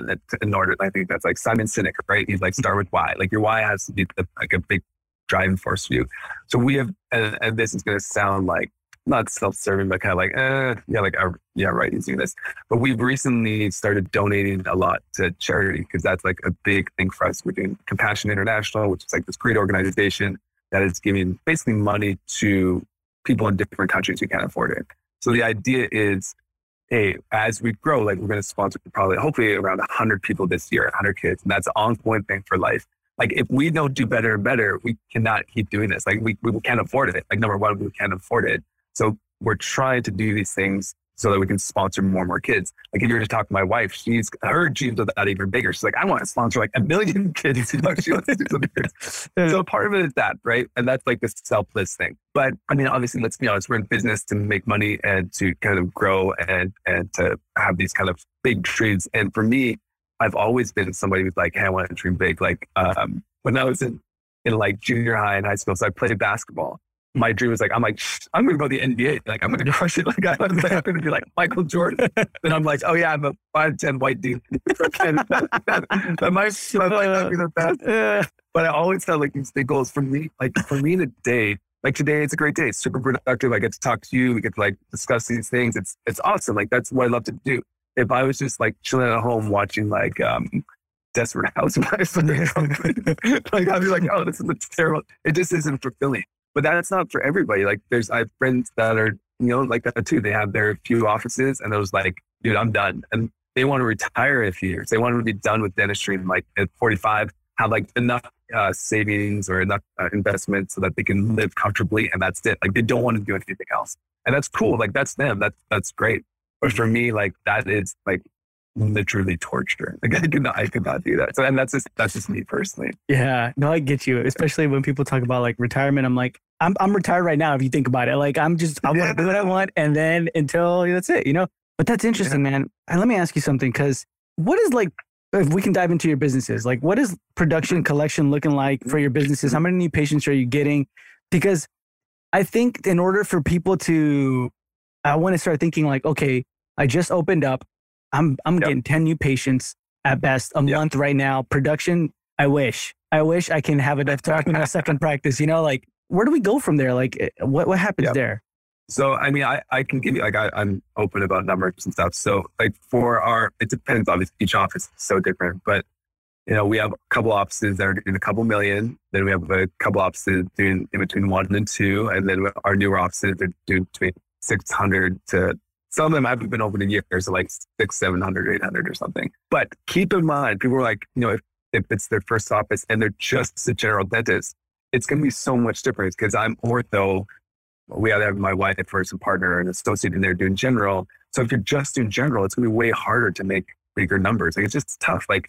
in order. I think that's like Simon Sinek, right? He's like, start with why. Like your why has to be like a big driving force for you. So we have, and, and this is going to sound like not self-serving, but kind of like, eh, yeah, like, uh, yeah, right, he's doing this. But we've recently started donating a lot to charity because that's like a big thing for us. We're doing Compassion International, which is like this great organization that is giving basically money to people in different countries who can't afford it. So the idea is hey, as we grow, like we're going to sponsor probably hopefully around 100 people this year, 100 kids. And that's an ongoing thing for life. Like if we don't do better and better, we cannot keep doing this. Like we, we can't afford it. Like number one, we can't afford it. So we're trying to do these things so that we can sponsor more and more kids. Like if you were to talk to my wife, she's her dreams are that even bigger. She's like, I want to sponsor like a million kids. You know, she wants to do something. so part of it is that, right? And that's like this selfless thing. But I mean, obviously, let's be honest, we're in business to make money and to kind of grow and and to have these kind of big dreams. And for me, I've always been somebody who's like, hey, I want to dream big. Like um, when I was in in like junior high and high school, so I played basketball my dream was like, I'm like, I'm going to go to the NBA. Like, I'm going to crush it. Like, I was like, I'm going to be like Michael Jordan. then I'm like, oh yeah, I'm a 5'10 white dude. that, might, that might not be the best. But I always felt like these big goals for me, like for me today, like today, it's a great day. It's super productive. I get to talk to you. We get to like discuss these things. It's, it's awesome. Like, that's what I love to do. If I was just like chilling at home watching like, um, desperate housewives. like I'd be like, oh, this is a terrible. It just isn't fulfilling. But that's not for everybody. Like there's I have friends that are you know like that too. They have their few offices and those like, dude, I'm done. And they want to retire in a few years. They want to be done with dentistry and like at 45, have like enough uh, savings or enough uh, investment so that they can live comfortably and that's it. Like they don't want to do anything else. And that's cool. Like that's them. That's that's great. But for me, like that is like literally torture. Like I could not, I could not do that. So, and that's just, that's just me personally. Yeah. No, I get you. Especially when people talk about like retirement. I'm like, I'm, I'm retired right now. If you think about it, like I'm just, I want to do what I want. And then until that's it, you know, but that's interesting, yeah. man. And let me ask you something. Cause what is like, if we can dive into your businesses, like what is production mm-hmm. collection looking like for your businesses? How many new patients are you getting? Because I think in order for people to, I want to start thinking like, okay, I just opened up. I'm I'm yep. getting 10 new patients at best a yep. month right now. Production, I wish. I wish I can have time in a second practice. You know, like where do we go from there? Like eh, what what happens yep. there? So I mean, I, I can give you like I, am open about numbers and stuff. So like for our, it depends. Obviously, each office is so different. But you know, we have a couple offices that are doing a couple million. Then we have a couple offices doing in between one and two, and then our newer offices are doing between six hundred to some of them haven't been open in years, so like six, 700, 800 or something. But keep in mind, people are like, you know, if, if it's their first office and they're just a general dentist, it's going to be so much different because I'm ortho. We have my wife at first and partner and associate in there doing general. So if you're just doing general, it's going to be way harder to make bigger numbers. Like it's just tough. Like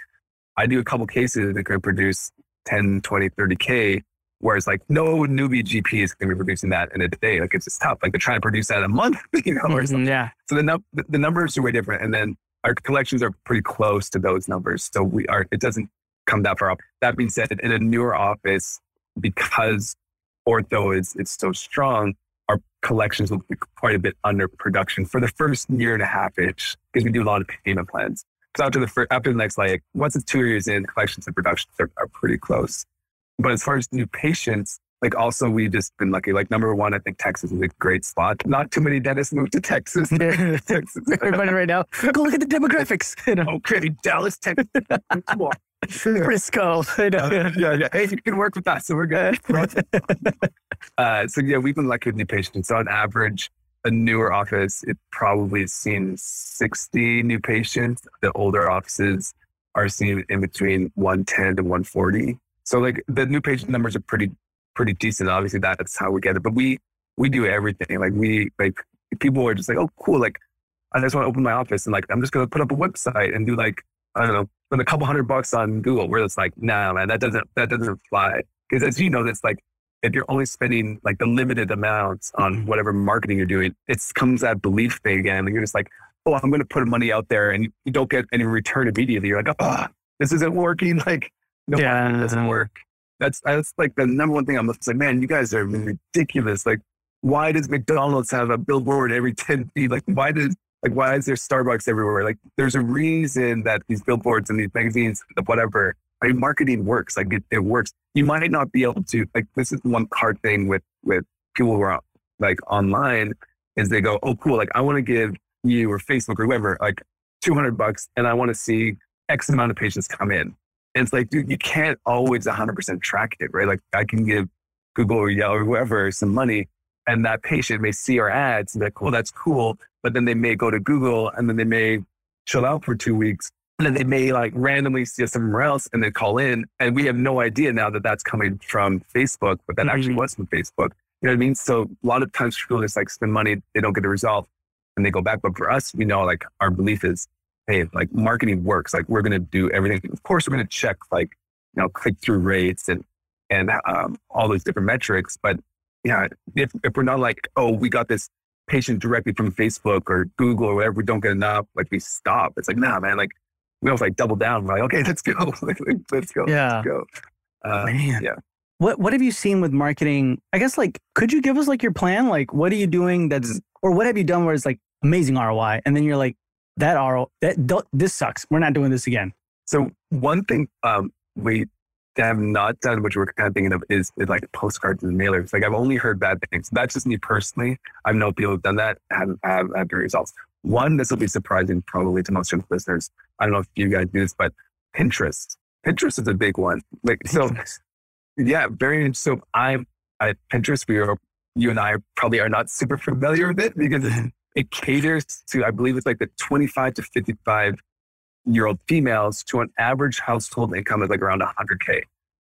I do a couple cases that could produce 10, 20, 30K Whereas like no newbie GP is going to be producing that in a day. Like it's just tough. Like they're trying to produce that in a month, you know, or mm-hmm, something. Yeah. So the, num- the numbers are way different. And then our collections are pretty close to those numbers. So we are, it doesn't come that far up. That being said, in a newer office, because ortho is, it's so strong, our collections will be quite a bit under production for the first year and a half ish because we do a lot of payment plans. So after the first, after the next, like once it's two years in, collections and productions are, are pretty close. But as far as new patients, like also we've just been lucky. Like number one, I think Texas is a great spot. Not too many dentists move to Texas. Texas. Everybody right now, go look at the demographics. You know? Okay, Dallas, Texas. Come on. Frisco. yeah, yeah, yeah. Hey, you can work with us, so we're good. uh, so yeah, we've been lucky with new patients. So on average, a newer office, it probably has seen 60 new patients. The older offices are seeing in between 110 to 140. So like the new page numbers are pretty pretty decent. Obviously, that's how we get it. But we we do everything. Like we like people are just like, oh, cool. Like I just want to open my office and like I'm just gonna put up a website and do like I don't know, spend a couple hundred bucks on Google. Where it's like, nah, man, that doesn't that doesn't fly. Because as you know, that's like if you're only spending like the limited amounts on whatever marketing you're doing, it comes that belief thing again. And you're just like, oh, I'm going to put money out there and you don't get any return immediately. You're like, oh, this isn't working. Like no, yeah. it doesn't work. That's that's like the number one thing I'm like, man, you guys are ridiculous. Like, why does McDonald's have a billboard every 10 feet? Like, why does like why is there Starbucks everywhere? Like, there's a reason that these billboards and these magazines, whatever, like marketing works. Like it, it works. You might not be able to like this is one hard thing with with people who are like online is they go, oh cool, like I want to give you or Facebook or whoever like 200 bucks and I want to see X amount of patients come in. And it's like, dude, you can't always 100% track it, right? Like I can give Google or Yelp or whoever some money and that patient may see our ads and be like, well, that's cool. But then they may go to Google and then they may chill out for two weeks. And then they may like randomly see us somewhere else and then call in. And we have no idea now that that's coming from Facebook, but that mm-hmm. actually was from Facebook. You know what I mean? So a lot of times people just like spend money, they don't get the result and they go back. But for us, we know like our belief is hey, like marketing works. Like we're going to do everything. Of course, we're going to check like, you know, click through rates and, and um, all those different metrics. But yeah, if, if we're not like, oh, we got this patient directly from Facebook or Google or whatever, we don't get enough, like we stop. It's like, nah, man, like we almost like double down. We're like, okay, let's go. let's go. Yeah. Let's go. Uh, man. Yeah. What what have you seen with marketing? I guess like could you give us like your plan? Like what are you doing that's or what have you done where it's like amazing ROI? And then you're like, that are that this sucks. We're not doing this again. So one thing um, we have not done, which we're kind of thinking of, is, is like postcards and mailers. Like I've only heard bad things. That's just me personally. I know people who've done that have have, have good results. One, this will be surprising probably to most of the listeners. I don't know if you guys do this, but Pinterest. Pinterest is a big one. Like so, yeah, very. So I'm at Pinterest. We are you and I probably are not super familiar with it because it caters to I believe it's like the 25 to 55 year old females to an average household income of like around 100k.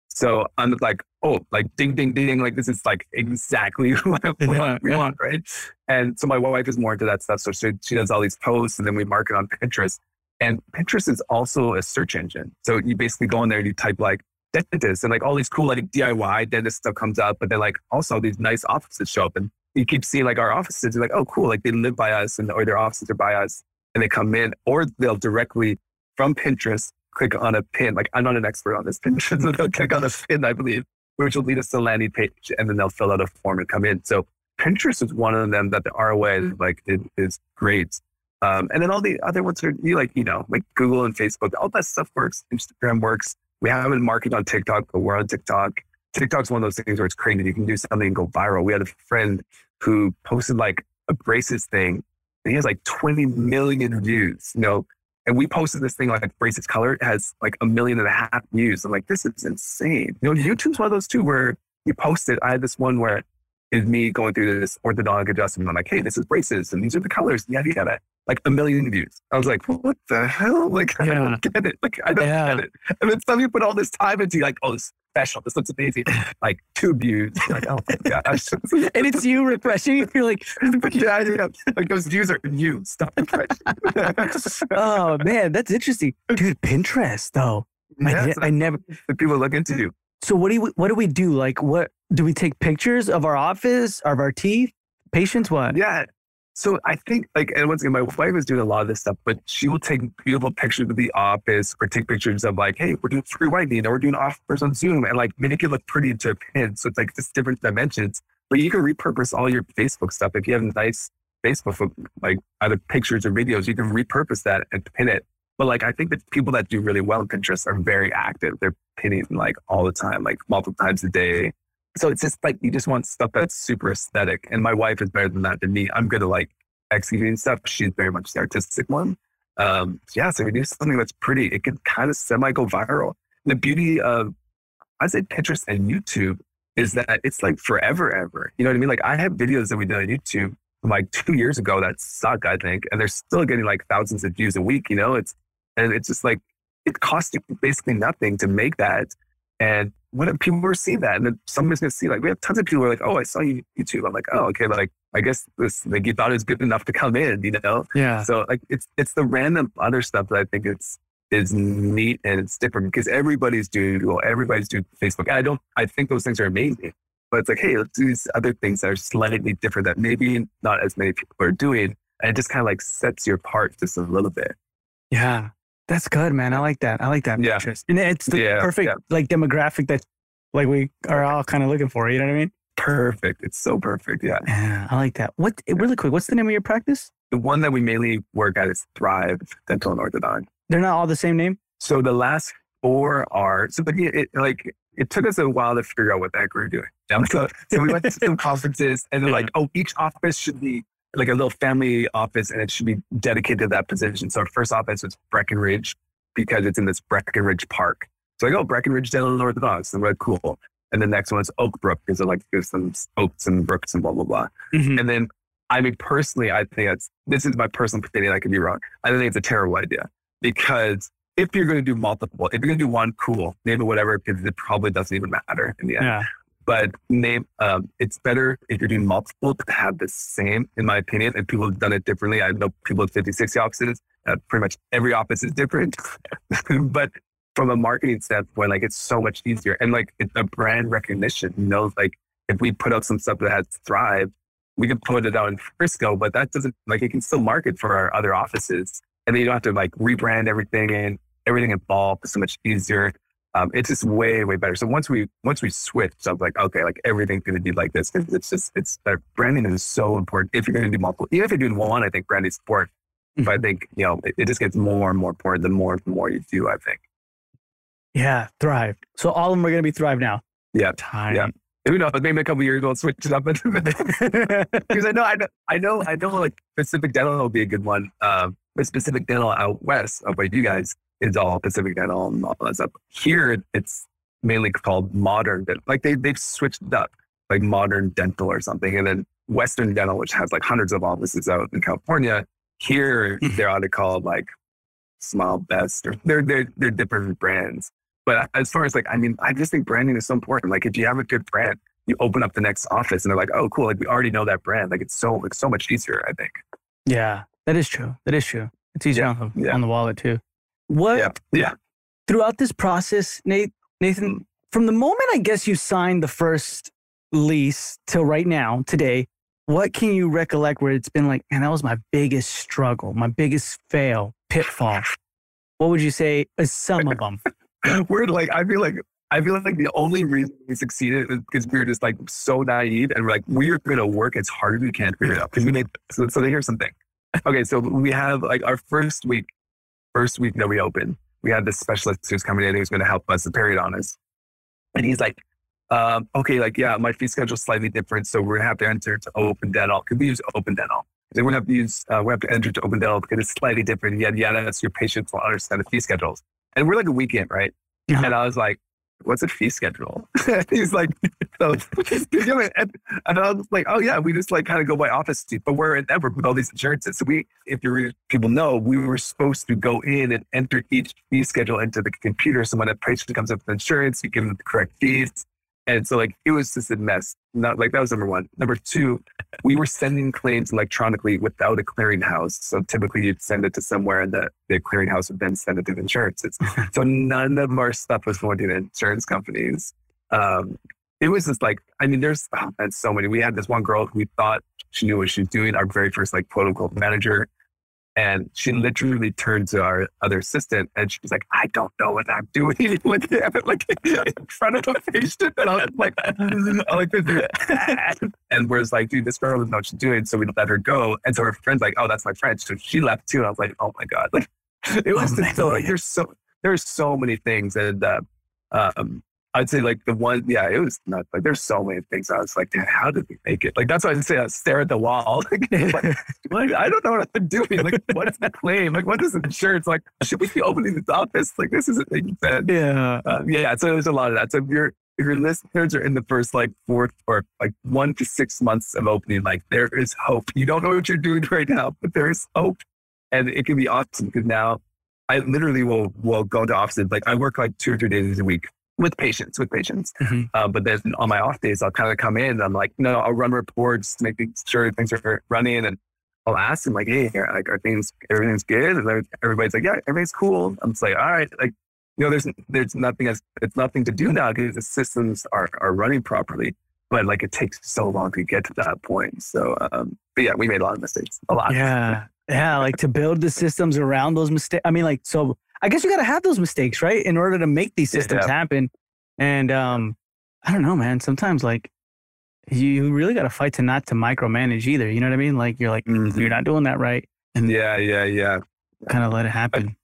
So I'm like, oh, like ding, ding, ding. Like this is like exactly what we want, right? And so my wife is more into that stuff. So she, she does all these posts and then we market on Pinterest. And Pinterest is also a search engine. So you basically go in there and you type like dentist and like all these cool like DIY dentist stuff comes up, but then like also these nice offices show up and you keep seeing like our offices. You're like, oh, cool. Like they live by us and or their offices are by us and they come in or they'll directly from Pinterest click on a pin. Like I'm not an expert on this pin, so they'll click on a pin, I believe, which will lead us to a landing page, and then they'll fill out a form and come in. So Pinterest is one of them that the ROI is like is, is great. Um, and then all the other ones are you like you know like Google and Facebook, all that stuff works. Instagram works. We haven't marketed on TikTok, but we're on TikTok. TikTok's one of those things where it's crazy. You can do something and go viral. We had a friend who posted like a braces thing, and he has like 20 million views. You know, and we posted this thing like braces color. It has like a million and a half views. I'm like, this is insane. You know, YouTube's one of those too where you post it. I had this one where it's me going through this orthodontic adjustment. I'm like, hey, this is braces and these are the colors. Yeah, yeah, like a million views. I was like, what the hell? Like, yeah. I don't get it. Like, I don't yeah. get it. And then somebody put all this time into like, oh, this special. This looks amazing. Like two views. Like, oh my gosh. and it's you refreshing. You're like, yeah, yeah. Like those views are you. Stop refreshing. oh man, that's interesting. Dude, Pinterest though. I, I never the people look into you. So what do we what do we do? Like what do we take pictures of our office, of our teeth? Patients what? Yeah. So I think like, and once again, my wife is doing a lot of this stuff, but she will take beautiful pictures of the office or take pictures of like, hey, we're doing free whitening or we're doing offers on Zoom and like make it look pretty into a pin. So it's like just different dimensions. But you can repurpose all your Facebook stuff. If you have nice Facebook, like either pictures or videos, you can repurpose that and pin it. But like, I think that people that do really well in Pinterest are very active. They're pinning like all the time, like multiple times a day so it's just like you just want stuff that's super aesthetic. And my wife is better than that than me. I'm good at like executing stuff. She's very much the artistic one. Um, yeah, so we do something that's pretty, it can kind of semi go viral. And the beauty of I say Pinterest and YouTube is that it's like forever ever. You know what I mean? Like I have videos that we did on YouTube from like two years ago that suck, I think, and they're still getting like thousands of views a week. You know, it's and it's just like it costs you basically nothing to make that. And when people were seeing that, and then somebody's gonna see like we have tons of people who are like, oh, I saw you YouTube. I'm like, oh, okay, like I guess this like you thought it was good enough to come in, you know? Yeah. So like it's it's the random other stuff that I think it's is neat and it's different because everybody's doing Google, everybody's doing Facebook. And I don't I think those things are amazing. But it's like, hey, let's do these other things that are slightly different that maybe not as many people are doing. And it just kind of like sets you apart just a little bit. Yeah. That's good, man. I like that. I like that. Yeah. And it's the yeah, perfect yeah. like demographic that like we are all kind of looking for. You know what I mean? Perfect. It's so perfect. Yeah. Yeah. I like that. What really quick, what's the name of your practice? The one that we mainly work at is Thrive Dental and Orthodont. They're not all the same name? So the last four are so but it, it like it took us a while to figure out what the heck we were doing. So, so we went to some conferences and they're like, oh, each office should be like a little family office and it should be dedicated to that position. So our first office was Breckenridge because it's in this Breckenridge Park. So I go, Breckenridge and Orthodontics. And we're like, cool. And the next one's Oakbrook because I like there's some oaks and brooks and blah, blah, blah. Mm-hmm. And then I mean, personally, I think it's, this is my personal opinion. I could be wrong. I think it's a terrible idea because if you're going to do multiple, if you're going to do one, cool, name it whatever, because it probably doesn't even matter in the end. Yeah. But name, um, it's better if you're doing multiple to have the same, in my opinion. And people have done it differently. I know people at 50, 60 offices. Uh, pretty much every office is different. but from a marketing standpoint, like it's so much easier. And like it's a brand recognition, you know, like if we put out some stuff that has Thrive, we can put it out in Frisco, but that doesn't like it can still market for our other offices. And then you don't have to like rebrand everything and everything involved is so much easier um, it's just way way better. So once we once we switched, I was like, okay, like everything's to be like this. It's just it's that branding is so important. If you're going to do multiple, even if you're doing one, I think branding is important. Mm-hmm. But I think you know it, it, just gets more and more important the more the more you do. I think. Yeah, thrive. So all of them are going to be thrive now. Yeah, time. Yeah. Who knows? Maybe a couple years ago, switch it up. Because I know, I know, I know, I know, like Pacific Dental will be a good one. Um, but Pacific Dental out west of by you guys, is all Pacific Dental and all that stuff. Here, it's mainly called modern. Dental. Like they they've switched it up, like modern dental or something, and then Western Dental, which has like hundreds of offices out in California. Here, Mhm. they're either called like Smile Best or they're they're they're different brands. But as far as like, I mean, I just think branding is so important. Like, if you have a good brand, you open up the next office, and they're like, "Oh, cool! Like, we already know that brand. Like, it's so like so much easier." I think. Yeah, that is true. That is true. It's easier on the yeah. on the wallet too. What Yeah, yeah. throughout this process, Nate, Nathan, from the moment I guess you signed the first lease till right now, today, what can you recollect where it's been like, man, that was my biggest struggle, my biggest fail, pitfall? What would you say is some of them? we're like, I feel like, I feel like the only reason we succeeded is because we were just like so naive and we're like, we're going to work as hard as we can to figure it out. Because we made, so, so here's something. Okay. So we have like our first week, first week that we opened, we had this specialist who's coming in who's going to help us, the periodontist. And he's like, um, okay, like, yeah, my fee schedule is slightly different. So we're going to have to enter to open dental. Could we use open dental? Going to have to use, uh, we have to enter to open dental because it's slightly different. Yada, yada. That's your patients will understand the fee schedules. And we're like a weekend, right? Yeah. And I was like, what's a fee schedule? He's like, so, and, and I was like, oh yeah, we just like kind of go by office seat, but we're in Denver with all these insurances. So we, if you people know, we were supposed to go in and enter each fee schedule into the computer. So when a patient comes up with insurance, you give them the correct fees. And so like it was just a mess. Not like that was number one. Number two, we were sending claims electronically without a clearinghouse. So typically you'd send it to somewhere and the, the clearinghouse would then send it to the insurances. so none of our stuff was going to the insurance companies. Um, it was just like, I mean, there's oh, so many. We had this one girl who we thought she knew what she was doing, our very first like quote unquote manager. And she literally turned to our other assistant and she was like, I don't know what I'm doing with him, like in front of a patient. And I was like, I'm like this. and we're like, dude, this girl doesn't know what she's doing. So we let her go. And so her friend's like, oh, that's my friend. So she left too. And I was like, oh my God. Like it was Oh, so like there's so there's so many things. And uh, um I'd say like the one, yeah, it was nuts. Like there's so many things. I was like, "Damn, how did we make it? Like that's why I say I stare at the wall. like, I don't know what I'm doing. Like, what's the claim? Like, what is the insurance? Like, should we be opening this office? Like, this isn't making sense. yeah. Um, yeah, so there's a lot of that. So if your if your listeners are in the first like fourth or like one to six months of opening, like there is hope. You don't know what you're doing right now, but there is hope, and it can be awesome because now I literally will will go to offices. Like I work like two or three days a week with patients, with patients. Mhm. Uh, but then on my off days, I'll kind of come in and I'm like, no, I'll run reports, making sure things are running, and I'll ask them like, hey, here, like, are things everything's good? And everybody's like, yeah, everything's cool. I'm just like, all right, like, you know, there's there's nothing as it's nothing to do now because the systems are are running properly. But like, it takes so long to get to that point. So, um, but yeah, we made a lot of mistakes, a lot. Yeah. Yeah. Like to build the systems around those mistakes. I mean, like, so I guess you got to have those mistakes, right? In order to make these systems Yeah. happen. And um, I don't know, man. Sometimes like you really got to fight to not to micromanage either. You know what I mean? Like you're like, Mhm. you're not doing that right. And Yeah, yeah, yeah. kind of let it happen.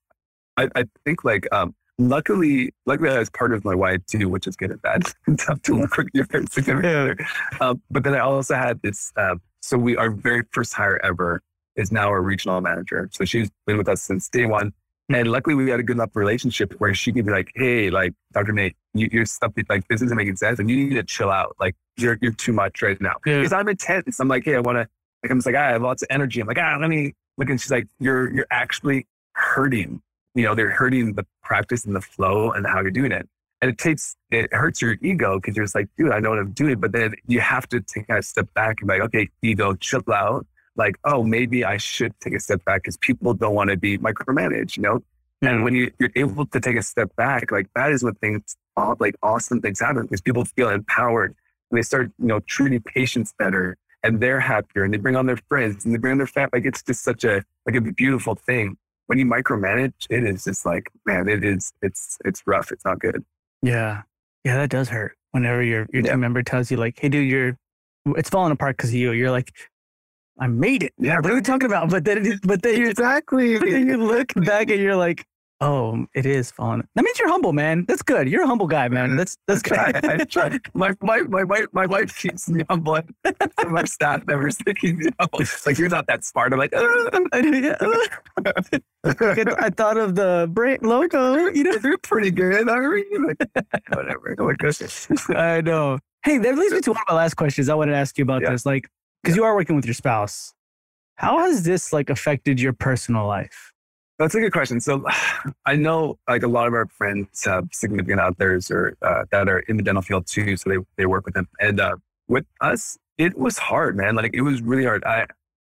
I, I think like um luckily luckily I was part of my wife too, which is good and bad. Tough to work with your significant other. Um, but then I also had this um so we our very first hire ever is now our regional manager. So she's been with us since day one. And luckily we had a good enough relationship where she could be like, hey, like Dr. Nate, you, your stuff like this isn't making sense and you need to chill out. Like you're you're too much right now. Yeah. Because I'm intense. I'm like, hey, I wanna like I'm just like, "Ah, I have lots of energy. I'm like, ah, let me look and she's like, you're you're actually hurting you know, they're hurting the practice and the flow and how you're doing it. And it takes, it hurts your ego because you're just like, dude, I know what I'm doing. But then you have to take a step back and be like, okay, ego, chill out. Like, oh, maybe I should take a step back because people don't want to be micromanaged, you know? And when you, you're able to take a step back, like that is when things, all, like awesome things happen because people feel empowered and they start, you know, treating patients better and they're happier and they bring on their friends and they bring on their family. Like it's just such a, like a beautiful thing when you micromanage, it is just like, man, it is, it's, it's rough. It's not good. Yeah. Yeah, that does hurt. Whenever your your Yeah. team member tells you like, "Hey, dude, you're it's falling apart because of you." You're like, "I made it." Yeah, What are we talking about? But then, it- but then exactly. but then you look back and you're like, Oh, it is falling. That means you're humble, man. That's good. You're a humble guy, man. That's that's good. I, I try. My, my, my, my, my wife keeps me humble. my staff members keep me humble. Like, you're not that smart. I'm like, uh. I thought of the brand logo. You know, you're pretty good. Like, whatever. Oh I know. Hey, that leads me to one of my last questions. I wanted to ask you about yeah. this. Like, because you are working with your spouse. How has this like affected your personal life? That's a good question. So I know like a lot of our friends have significant others or uh, that are in the dental field too. So they, they work with them. And uh, with us, it was hard, man. Like it was really hard. I,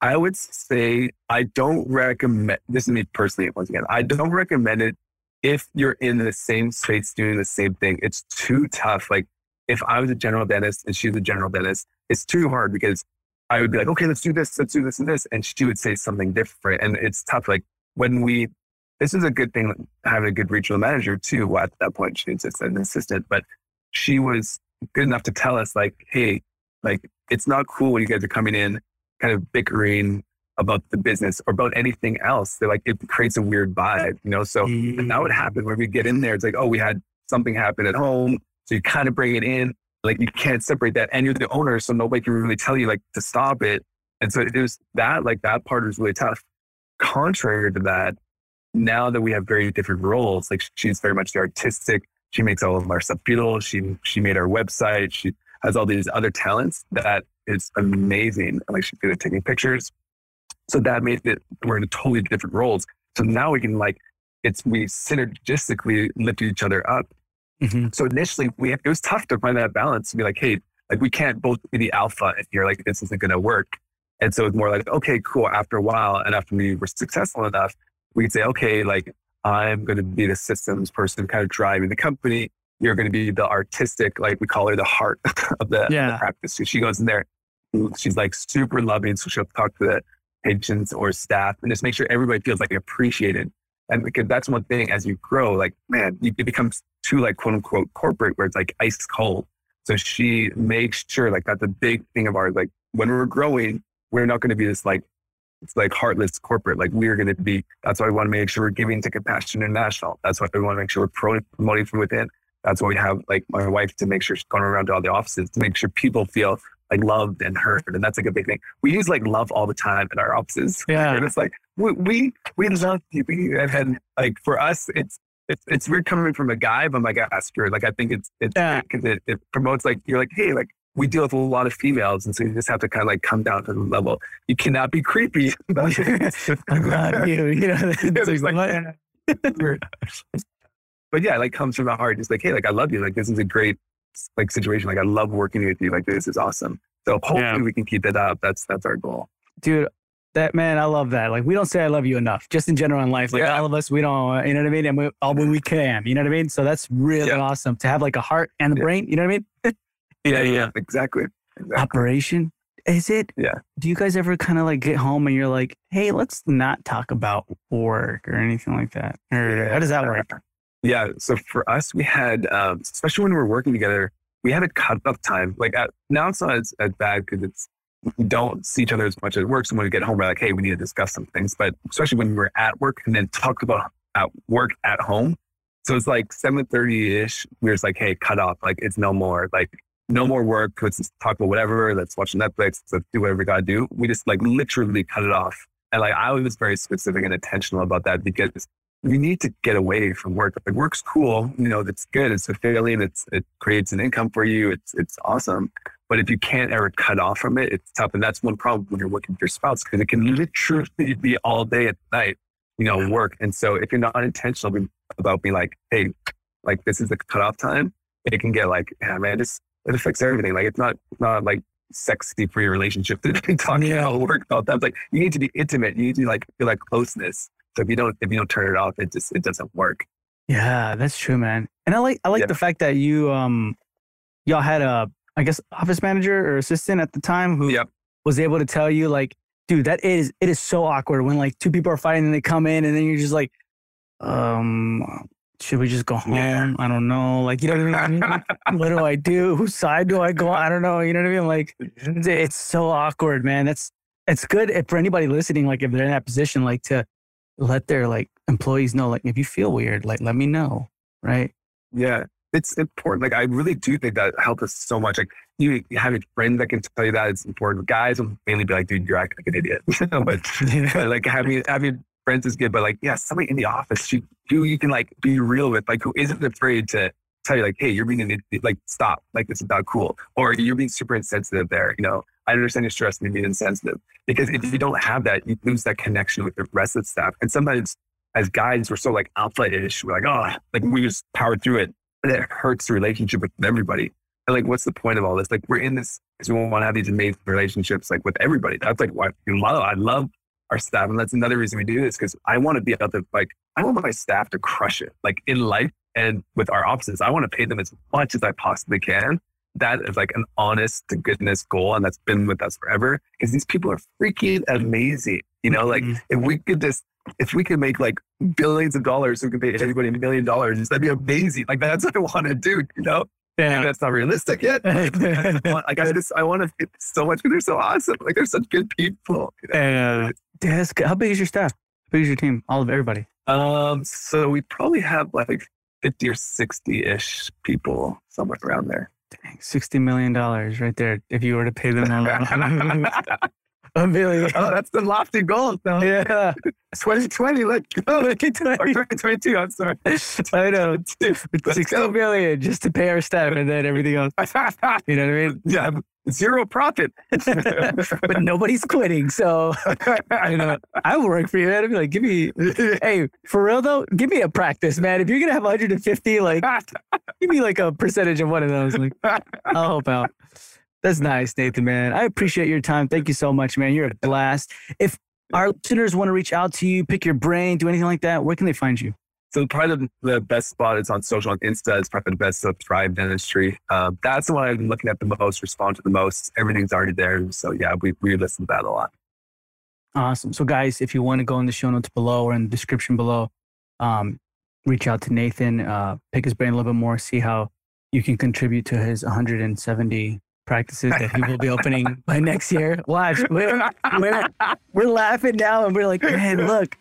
I would say I don't recommend, this is me personally, once again, I don't recommend it if you're in the same space doing the same thing. It's too tough. Like if I was a general dentist and she's a general dentist, it's too hard because I would be like, okay, let's do this, let's do this and this. And she would say something different. And it's tough. Like when we, this is a good thing, having a good regional manager too. Well, at that point, she was just an assistant, but she was good enough to tell us like, hey, like it's not cool when you guys are coming in kind of bickering about the business or about anything else. They're like, it creates a weird vibe, you know? So mm-hmm. that would happen when we get in there. It's like, oh, we had something happen at home. So you kind of bring it in. Like you can't separate that. And you're the owner. So nobody can really tell you like to stop it. And so it was that, like that part was really tough. Contrary to that, now that we have very different roles, like she's very much the artistic. She makes all of our subtitles. She she made our website. She has all these other talents that is amazing. Like she's good at taking pictures. So that made it we're in totally different roles. So now we can like it's we synergistically lift each other up. Mm-hmm. So initially we it was tough to find that balance to be like, hey, like we can't both be the alpha if you're like this isn't gonna work. And so it's more like, okay, cool. After a while, and after we were successful enough, we could say, okay, like I'm going to be the systems person kind of driving the company. You're going to be the artistic, like we call her the heart of the, yeah. the practice. So she goes in there. She's like super loving. So she'll talk to the patients or staff and just make sure everybody feels like appreciated. And because that's one thing as you grow, like, man, it becomes too like quote unquote corporate where it's like ice cold. So she makes sure like that's a big thing of ours. Like when we're growing, we're not going to be this like it's like heartless corporate. Like we're going to be. That's why we want to make sure we're giving to Compassion International. That's why we want to make sure we're promoting from within. That's why we have like my wife to make sure she's going around to all the offices to make sure people feel like loved and heard. And that's like a big thing. We use like love all the time in our offices. Yeah. And it's like we we, we love you. We have had like for us, it's it's it's weird coming from a guy, but my gosh, ah, like I think it's it's because yeah. it, it promotes like you're like hey like we deal with a lot of females, and so you just have to kind of like come down to the level. You cannot be creepy about. I'm you. You know, it's like, eh. but yeah, like comes from the heart. Just like, hey, like I love you. Like this is a great like situation. Like I love working with you. Like this is awesome. So hopefully yeah. we can keep it up. That's that's our goal. Dude, that man, I love that. Like we don't say I love you enough, just in general in life. Like yeah. all of us, we don't, you know what I mean? And we, all when we can, you know what I mean? So that's really yeah. awesome to have like a heart and the brain, you know what I mean? Yeah, yeah, exactly. exactly. Operation. Is it? Yeah. Do you guys ever kind of like get home and you're like, hey, let's not talk about work or anything like that? Or how does that work? Yeah. So for us, we had, um, especially when we were working together, we had a cut off time. Like at, now it's not as, as bad because it's, we don't see each other as much at work. So when we get home, we're like, hey, we need to discuss some things. But especially when we're at work and then talk about at work at home. So it's like 7.30 ish. We are just like, hey, cut off. Like it's no more. Like no more work. Let's talk about whatever. Let's watch Netflix. Let's do whatever we got to do. We just like literally cut it off. And like, I was very specific and intentional about that because you need to get away from work. Like work's cool. You know, it's good. It's fulfilling. It's, it creates an income for you. It's, it's awesome. But if you can't ever cut off from it, it's tough. And that's one problem when you're working with your spouse because it can literally be all day at night, you know, work. And so if you're not intentional about being like, hey, like this is the cutoff time, it can get like, yeah, man, just it affects everything. Like it's not not like sexy for your relationship to be talking yeah. about work all the time. Like you need to be intimate. You need to like feel like closeness. So if you don't if you don't turn it off, it just it doesn't work. Yeah, that's true, man. And I like I like yeah. the fact that you um y'all had a I guess office manager or assistant at the time who yep. was able to tell you like, dude, that is it is so awkward when like two people are fighting and they come in and then you're just like, um, should we just go home? Yeah. I don't know. Like, you know what I mean? Like, what do I do? Whose side do I go? I don't know. You know what I mean? Like, it's so awkward, man. That's it's good for anybody listening. Like, if they're in that position, like to let their like employees know, like if you feel weird, like let me know, right? Yeah, it's important. Like I really do think that helped us so much. Like you having friends that can tell you that it's important. Guys will mainly be like, dude, you're acting like an idiot. but, but like having having friends is good. But like, yeah, somebody in the office you, you you can like be real with, like who isn't afraid to tell you like, hey, you're being an idiot. Like stop. Like this is not cool. Or you're being super insensitive there. You know, I understand you're stressed and being insensitive because if you don't have that, you lose that connection with the rest of the staff. And sometimes as guys, we're so like alpha-ish. We're like, oh, like we just power through it. And it hurts the relationship with everybody. And like, what's the point of all this? Like, we're in this because we want to have these amazing relationships, like with everybody. That's like why I love, I love our staff. And that's another reason we do this because I want to be able to, like, I want my staff to crush it, like in life and with our offices. I want to pay them as much as I possibly can. That is like an honest to goodness goal. And that's been with us forever because these people are freaking amazing. You know, like mm-hmm. if we could just if we could make like billions of dollars, we could pay everybody a million dollars. That'd be amazing. Like that's what I want to do, you know? Yeah. that's not realistic yet. like I just, I want to so much because they're so awesome. Like they're such good people. You know? uh, yeah, how big is your staff? How big is your team? All of everybody? Um, so we probably have like 50 or 60 ish people somewhere around there. Dang, $60 million right there. If you were to pay them a million. Oh, that's the lofty goal. No? Yeah. 2020, let's go. Or 2022, I'm sorry. I know. Six million just to pay our staff and then everything else. You know what I mean? Yeah. Zero profit. but nobody's quitting. So you know, I will work for you, man. I'd be like, give me hey, for real though, give me a practice, man. If you're gonna have 150, like give me like a percentage of one of those. Like I'll help out. That's nice, Nathan, man. I appreciate your time. Thank you so much, man. You're a blast. If our listeners want to reach out to you, pick your brain, do anything like that, where can they find you? So probably the, the best spot is on social on Insta. It's probably the best of Thrive Dentistry. Um, that's the one I've been looking at the most, respond to the most. Everything's already there. So yeah, we, we listen to that a lot. Awesome. So guys, if you want to go in the show notes below or in the description below, um, reach out to Nathan, uh, pick his brain a little bit more, see how you can contribute to his 170 practices that he will be opening by next year. Watch, we're, we're, we're laughing now and we're like, man, look,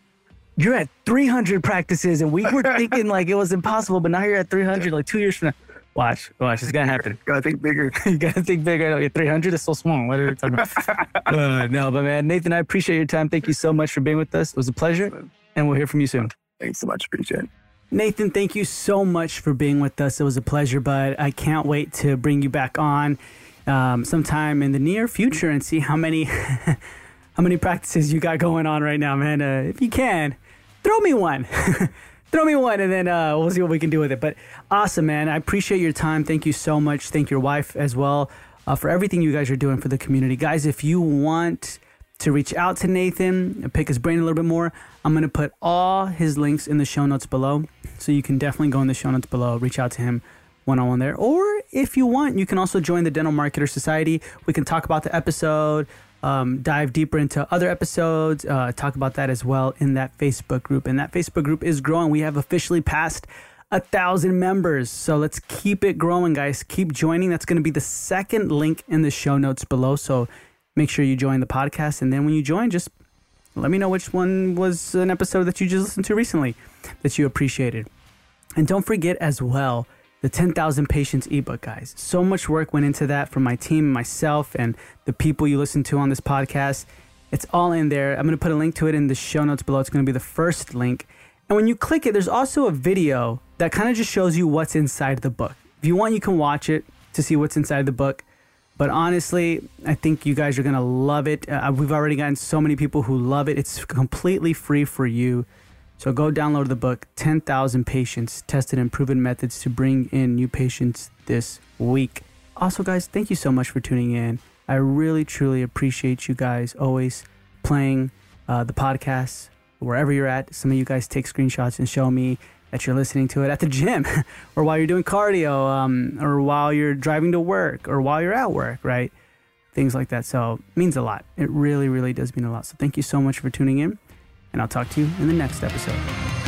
you're at 300 practices and we were thinking like it was impossible, but now you're at 300 like two years from now. Watch, watch, it's gonna happen. Gotta think bigger. you gotta think bigger. 300 is so small. What are you talking about? uh, no, but man, Nathan, I appreciate your time. Thank you so much for being with us. It was a pleasure, and we'll hear from you soon. Thanks so much. Appreciate it. Nathan, thank you so much for being with us. It was a pleasure, but I can't wait to bring you back on um, sometime in the near future and see how many how many practices you got going on right now, man. Uh, if you can, throw me one. throw me one and then uh, we'll see what we can do with it. But awesome, man. I appreciate your time. Thank you so much. Thank your wife as well uh, for everything you guys are doing for the community. Guys, if you want to reach out to Nathan, pick his brain a little bit more, I'm going to put all his links in the show notes below. So you can definitely go in the show notes below, reach out to him one on one there. Or if you want, you can also join the Dental Marketer Society. We can talk about the episode, um, dive deeper into other episodes, uh, talk about that as well in that Facebook group. And that Facebook group is growing. We have officially passed a thousand members. So let's keep it growing, guys. Keep joining. That's going to be the second link in the show notes below. So make sure you join the podcast. And then when you join, just let me know which one was an episode that you just listened to recently that you appreciated. And don't forget as well, the 10,000 Patients ebook, guys. So much work went into that from my team, myself, and the people you listen to on this podcast. It's all in there. I'm going to put a link to it in the show notes below. It's going to be the first link. And when you click it, there's also a video that kind of just shows you what's inside the book. If you want, you can watch it to see what's inside the book. But honestly, I think you guys are going to love it. Uh, we've already gotten so many people who love it. It's completely free for you. So go download the book 10,000 Patients Tested and Proven Methods to Bring in New Patients This Week. Also, guys, thank you so much for tuning in. I really, truly appreciate you guys always playing uh, the podcast wherever you're at. Some of you guys take screenshots and show me that you're listening to it at the gym or while you're doing cardio um, or while you're driving to work or while you're at work, right? Things like that. So it means a lot. It really, really does mean a lot. So thank you so much for tuning in and I'll talk to you in the next episode.